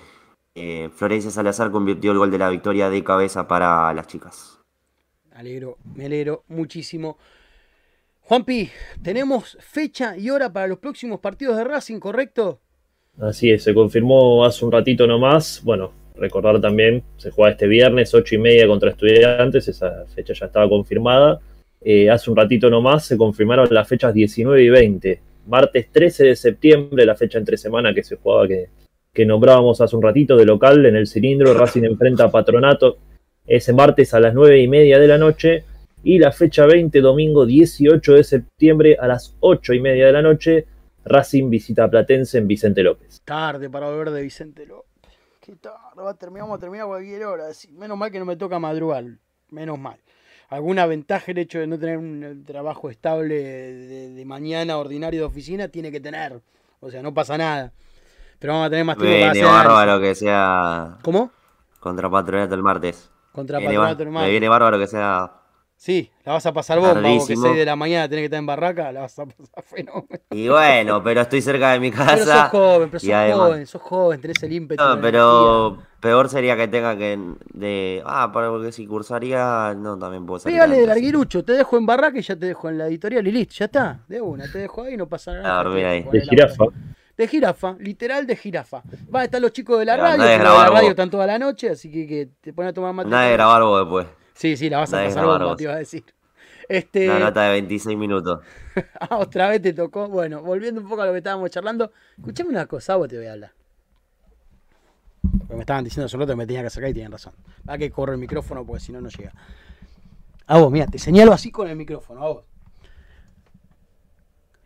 S2: eh, Florencia Salazar convirtió el gol de la victoria de cabeza para las chicas.
S1: Me alegro, me alegro muchísimo. Juanpi, tenemos fecha y hora para los próximos partidos de Racing, ¿correcto?
S3: Así es, se confirmó hace un ratito nomás. Bueno, recordar también, se juega este viernes, 8 y media contra estudiantes, esa fecha ya estaba confirmada. Eh, hace un ratito nomás se confirmaron las fechas 19 y 20. Martes 13 de septiembre, la fecha entre semana que se jugaba, que, que nombrábamos hace un ratito, de local en el cilindro. Racing enfrenta a Patronato ese martes a las 9 y media de la noche. Y la fecha 20, domingo 18 de septiembre a las 8 y media de la noche, Racing visita a Platense en Vicente López.
S1: Tarde para volver de Vicente López qué tarde, va a terminar, vamos a terminar a cualquier hora. Menos mal que no me toca madrugar, menos mal. Alguna ventaja el hecho de no tener un trabajo estable de, mañana ordinario de oficina tiene que tener. O sea, no pasa nada. Pero vamos a tener más tiempo
S2: viene para bárbaro que sea.
S1: ¿Cómo?
S2: Contra Patronato el martes.
S1: Contra Patronato el martes.
S2: Me viene bárbaro que sea
S1: Sí, la vas a pasar vos, vamos, que 6 de la mañana tenés que estar en barraca, la vas a pasar [laughs]
S2: fenómeno. Y bueno, pero estoy cerca de mi casa.
S1: Pero sos joven, pero sos joven, sos joven, tenés el ímpetu.
S2: No, pero peor sería que tenga que de. Ah, porque si cursaría, no, también puedo salir.
S1: Pégale del arguirucho, te dejo en barraca y ya te dejo en la editorial y listo, ya está, de una, te dejo ahí, no pasa nada.
S2: A ahí.
S3: De jirafa.
S1: De jirafa, literal de jirafa. Van a estar los chicos de la radio, que de la radio están toda la noche, así que, que te ponen a tomar mate.
S2: Nada de grabar vos después.
S1: Sí, sí, la vas a pasar vos, te iba a decir. Este...
S2: Una nota de 26 minutos. [laughs]
S1: ah, otra vez te tocó. Bueno, volviendo un poco a lo que estábamos charlando, escuchame una cosa, vos te voy a hablar. Porque me estaban diciendo hace que me tenía que sacar y tienen razón. Va que corre el micrófono porque si no, no llega. A vos, mira, te señalo así con el micrófono, a vos.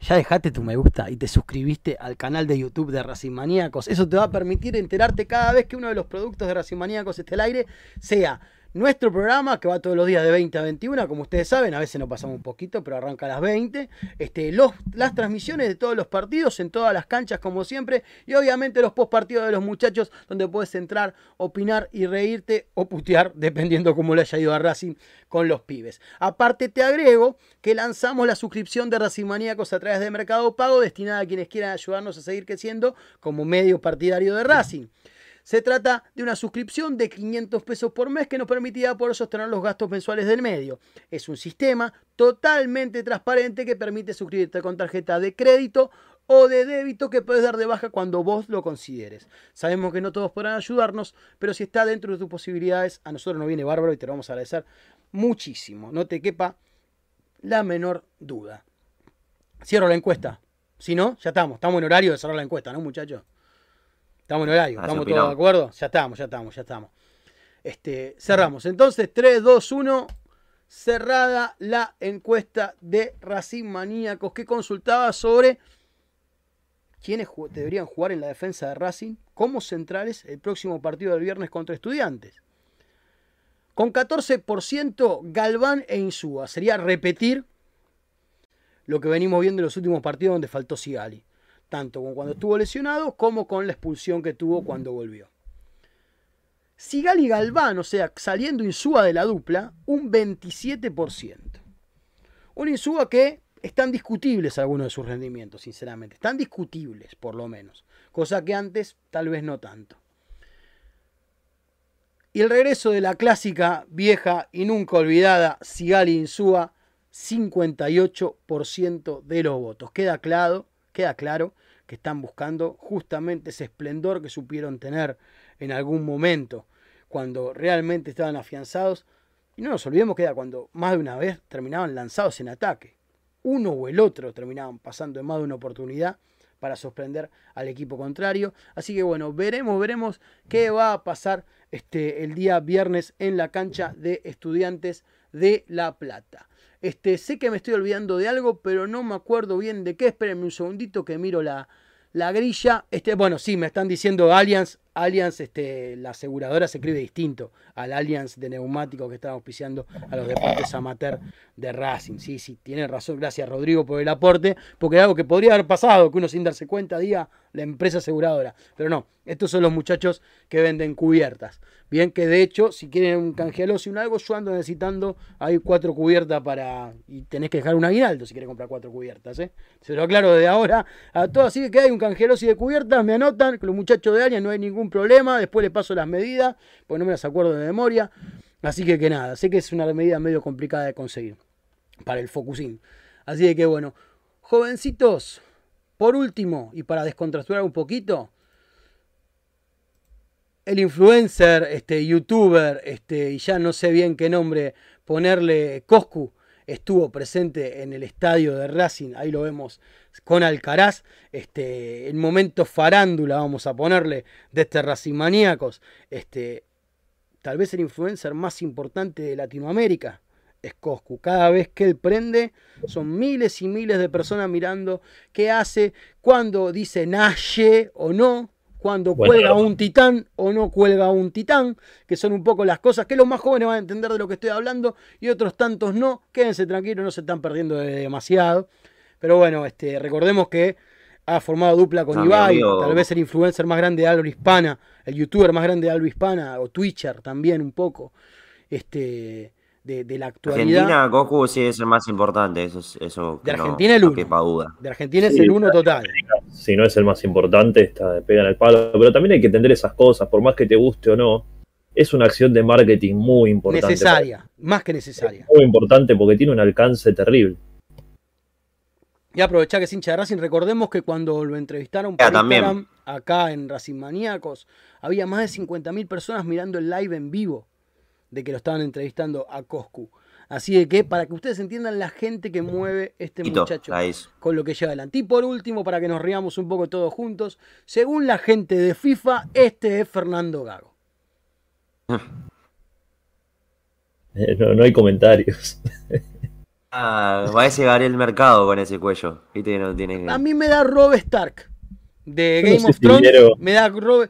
S1: Ya dejaste tu me gusta y te suscribiste al canal de YouTube de Racing Maníacos. Eso te va a permitir enterarte cada vez que uno de los productos de Racing Maníacos esté al aire, sea nuestro programa, que va todos los días de 20 a 21, como ustedes saben, a veces nos pasamos un poquito, pero arranca a las 20. Este, las transmisiones de todos los partidos en todas las canchas, como siempre. Y obviamente los post partidos de los muchachos, donde puedes entrar, opinar y reírte o putear, [laughs] dependiendo cómo le haya ido a Racing con los pibes. Aparte, te agrego que lanzamos la suscripción de Racing Maníacos a través de Mercado Pago, destinada a quienes quieran ayudarnos a seguir creciendo como medio partidario de Racing. Se trata de una suscripción de 500 pesos por mes que nos permitirá poder sostener los gastos mensuales del medio. Es un sistema totalmente transparente que permite suscribirte con tarjeta de crédito o de débito que puedes dar de baja cuando vos lo consideres. Sabemos que no todos podrán ayudarnos, pero si está dentro de tus posibilidades, a nosotros nos viene bárbaro y te lo vamos a agradecer muchísimo. No te quepa la menor duda. Cierro la encuesta. Si no, ya estamos. Estamos en horario de cerrar la encuesta, ¿no, muchachos? Estamos en horario, estamos todos de acuerdo. Ya estamos, ya estamos, ya estamos. Este, cerramos. Entonces, 3, 2, 1. Cerrada la encuesta de Racing Maníacos que consultaba sobre quiénes deberían jugar en la defensa de Racing como centrales el próximo partido del viernes contra estudiantes. Con 14% Galván e Insúa. Sería repetir lo que venimos viendo en los últimos partidos donde faltó Sigali tanto con cuando estuvo lesionado como con la expulsión que tuvo cuando volvió. Sigal y Galván, o sea, saliendo Insúa de la dupla, un 27%. Un Insúa que están discutibles algunos de sus rendimientos, sinceramente. Están discutibles, por lo menos. Cosa que antes tal vez no tanto. Y el regreso de la clásica, vieja y nunca olvidada Sigal y Insúa 58% de los votos. Queda claro, queda claro que están buscando justamente ese esplendor que supieron tener en algún momento, cuando realmente estaban afianzados. Y no nos olvidemos que era cuando más de una vez terminaban lanzados en ataque. Uno o el otro terminaban pasando en más de una oportunidad para sorprender al equipo contrario. Así que bueno, veremos, veremos qué va a pasar este, el día viernes en la cancha de estudiantes de La Plata. Este, sé que me estoy olvidando de algo, pero no me acuerdo bien de qué. Espérenme un segundito que miro la, la grilla. Este, bueno, sí, me están diciendo Allianz Allianz, este, la aseguradora se escribe distinto al Allianz de neumáticos que está auspiciando a los deportes amateur de Racing. Sí, sí, tiene razón. Gracias, Rodrigo, por el aporte, porque es algo que podría haber pasado, que uno sin darse cuenta diga la empresa aseguradora. Pero no, estos son los muchachos que venden cubiertas. Bien que de hecho, si quieren un canjealoso y un algo, yo ando necesitando, hay cuatro cubiertas para... Y tenés que dejar un aguinaldo si quieres comprar cuatro cubiertas. ¿eh? Se lo aclaro desde ahora a todos. Así que hay un canjealoso de cubiertas, me anotan, que los muchachos de Allianz no hay ningún problema. Después les paso las medidas, porque no me las acuerdo de memoria. Así que que nada, sé que es una medida medio complicada de conseguir para el Focusín. Así que bueno, jovencitos, por último, y para descontracturar un poquito, el influencer, este youtuber, este, y ya no sé bien qué nombre ponerle, Coscu, estuvo presente en el estadio de Racing, ahí lo vemos con Alcaraz, este, el momento farándula, vamos a ponerle, de este Racing Maníacos, este, tal vez el influencer más importante de Latinoamérica, es Coscu. Cada vez que él prende, son miles y miles de personas mirando qué hace, cuando dice Naye o no, cuando cuelga un titán o no cuelga un titán, que son un poco las cosas que los más jóvenes van a entender de lo que estoy hablando y otros tantos no. Quédense tranquilos, no se están perdiendo demasiado. Pero bueno, este, recordemos que ha formado dupla con Ibai, tal vez el influencer más grande de algo hispana, el youtuber más grande de algo hispana, o Twitcher también un poco. Este, de, la actualidad.
S2: Argentina, Goku sí es el más importante, eso, eso
S1: De Argentina el uno. De Argentina es el uno total.
S3: Si no es el más importante, está pega en el palo. Pero también hay que entender esas cosas, por más que te guste o no. Es una acción de marketing muy importante.
S1: Necesaria, más que necesaria.
S3: muy importante porque tiene un alcance terrible.
S1: Y aprovechar que es hincha de Racing, recordemos que cuando lo entrevistaron por Instagram, acá en Racing Maníacos, había más de 50.000 personas mirando el live en vivo de que lo estaban entrevistando a Coscu. Así que para que ustedes entiendan la gente que mueve este muchacho con lo que lleva adelante. Y por último, para que nos riamos un poco todos juntos, según la gente de FIFA, este es Fernando Gago. [laughs]
S3: Eh, no, hay comentarios. [laughs]
S2: ah, va a llegar el mercado con ese cuello.
S1: A mí me da Rob Stark de Game of Thrones. Me da Rob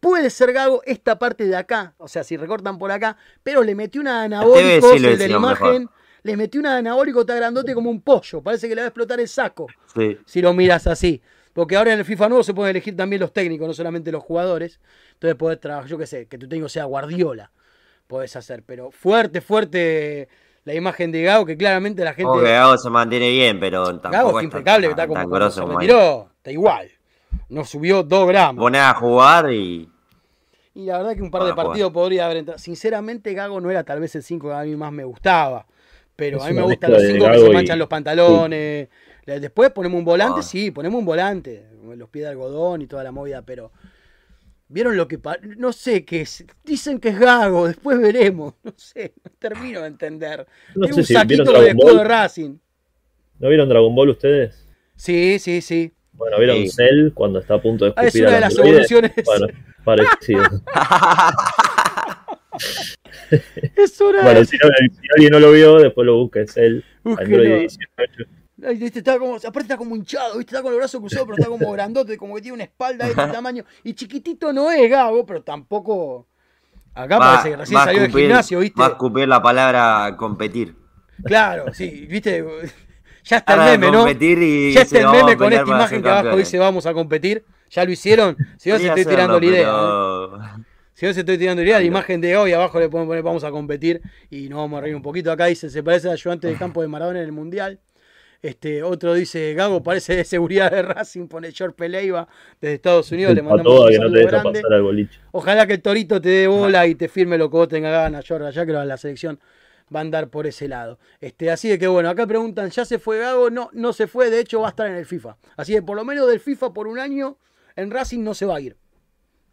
S1: puede ser Gago esta parte de acá, o sea, si recortan por acá, pero le metió una anabólico el de la imagen, le metió una anabólico tan grandote como un pollo, parece que le va a explotar el saco, si lo miras así. Porque ahora en el FIFA nuevo se pueden elegir también los técnicos, no solamente los jugadores. Entonces podés trabajar, yo qué sé, que tu técnico sea Guardiola. Podés hacer, pero fuerte, fuerte la imagen de Gago, que claramente la gente.
S2: Gago se mantiene bien, pero tampoco.
S1: Gago es impecable, está como, se tiró, está igual. Nos subió 2 gramos.
S2: Pone a jugar y.
S1: Y la verdad que un par de partidos podría haber entrado. Sinceramente, Gago no era tal vez el 5 que a mí más me gustaba. Pero a mí me gustan los 5 que se manchan los pantalones. Después ponemos un volante, ah. sí, ponemos un volante. Los pies de algodón y toda la movida, pero. ¿Vieron lo que No sé qué es. Dicen que es Gago, después veremos. [laughs] No sé, no termino de entender. No un saquito de escudo de Racing.
S3: ¿No vieron Dragon Ball ustedes?
S1: Sí, sí, sí.
S3: Bueno, ¿vieron Cell cuando está a punto de
S1: escupir Es una de las evoluciones.
S3: Bueno, parecido. [laughs] [laughs]
S1: es una
S3: bueno, si, alguien no lo vio, después lo busca, es Cell. Android 18.
S1: Está como, aparte está como hinchado, ¿viste? está con los brazos cruzados, pero está como grandote, como que tiene una espalda de este tamaño. Y chiquitito no es Gago, pero tampoco. Acá parece que recién salió del gimnasio, ¿viste?
S2: Va a escupir la palabra competir.
S1: Claro, sí, ¿viste? Ya está el meme, ¿no? ya está el meme con esta imagen que abajo dice vamos a competir. ¿Ya lo hicieron? Si no, se estoy tirando la idea. ¿eh? Si no se estoy tirando la idea, la imagen de hoy abajo le podemos poner vamos a competir y nos vamos a reír un poquito. Acá dice, se parece al ayudante de [laughs] campo de Maradona en el Mundial. Este, otro dice, Gago parece de seguridad de Racing, pone George Peleiva desde Estados Unidos, le mandamos un saludo grande. Ojalá que el Torito te dé bola y te firme lo que vos tengas ganas, George, ya que la selección va a andar por ese lado. Este, así que bueno, acá preguntan, ¿ya se fue Gago? No, no se fue, de hecho va a estar en el FIFA. Así que por lo menos del FIFA por un año en Racing no se va a ir.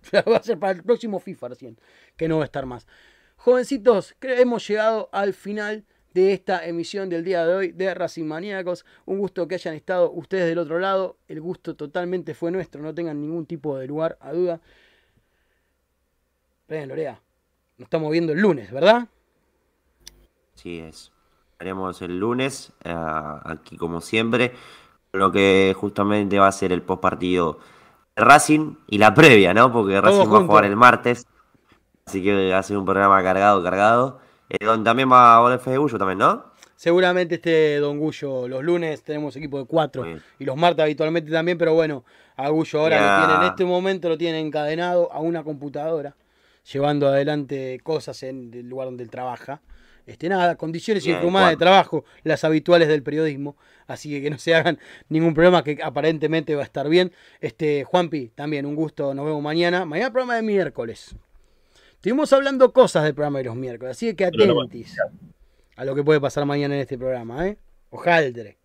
S1: [laughs] va a ser para el próximo FIFA recién, que no va a estar más. Jovencitos, hemos llegado al final de esta emisión del día de hoy de Racing Maníacos. Un gusto que hayan estado ustedes del otro lado. El gusto totalmente fue nuestro, no tengan ningún tipo de lugar a duda. Ven, Lorea, nos estamos viendo el lunes, ¿verdad?
S2: Sí, es. Haremos el lunes, eh, aquí como siempre, lo que justamente va a ser el post partido Racing y la previa, ¿no? Porque Racing va a jugar el martes. Así que va a ser un programa cargado, cargado. Eh, también va a volver Fede Gullo también, ¿no?
S1: Seguramente este Don Gullo, los lunes tenemos equipo de cuatro y los martes habitualmente también, pero bueno, a Gullo ahora lo tiene, en este momento lo tiene encadenado a una computadora, llevando adelante cosas en el lugar donde él trabaja. Este, nada, condiciones infrahumanas de trabajo, las habituales del periodismo, así que que no se hagan ningún problema, que aparentemente va a estar bien. Este, Juanpi, también un gusto, nos vemos mañana. Mañana programa de miércoles. Estuvimos hablando cosas del programa de los miércoles, así que atentis a lo que puede pasar mañana en este programa, ¿eh? Ojaldre.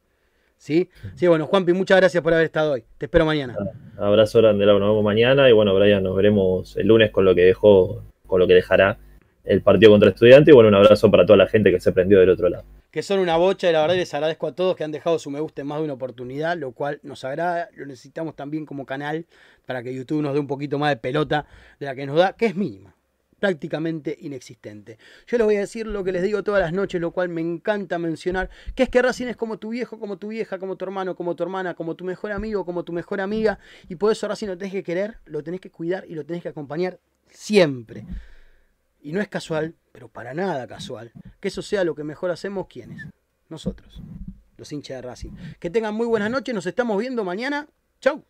S1: ¿Sí? Sí, bueno, Juanpi, muchas gracias por haber estado hoy. Te espero mañana.
S3: Abrazo grande, nos vemos mañana y bueno, Brian, nos veremos el lunes con lo que dejó, con lo que dejará el partido contra estudiantes y bueno, un abrazo para toda la gente que se prendió del otro lado.
S1: Que son una bocha y la verdad les agradezco a todos que han dejado su me gusta en más de una oportunidad, lo cual nos agrada, lo necesitamos también como canal para que YouTube nos dé un poquito más de pelota de la que nos da, que es mínima prácticamente inexistente. Yo les voy a decir lo que les digo todas las noches, lo cual me encanta mencionar, que es que Racing es como tu viejo, como tu vieja, como tu hermano, como tu hermana, como tu mejor amigo, como tu mejor amiga, y por eso Racing lo tenés que querer, lo tenés que cuidar y lo tenés que acompañar siempre. Y no es casual, pero para nada casual, que eso sea lo que mejor hacemos, ¿quiénes? Nosotros, los hinchas de Racing. Que tengan muy buenas noches, nos estamos viendo mañana. Chau.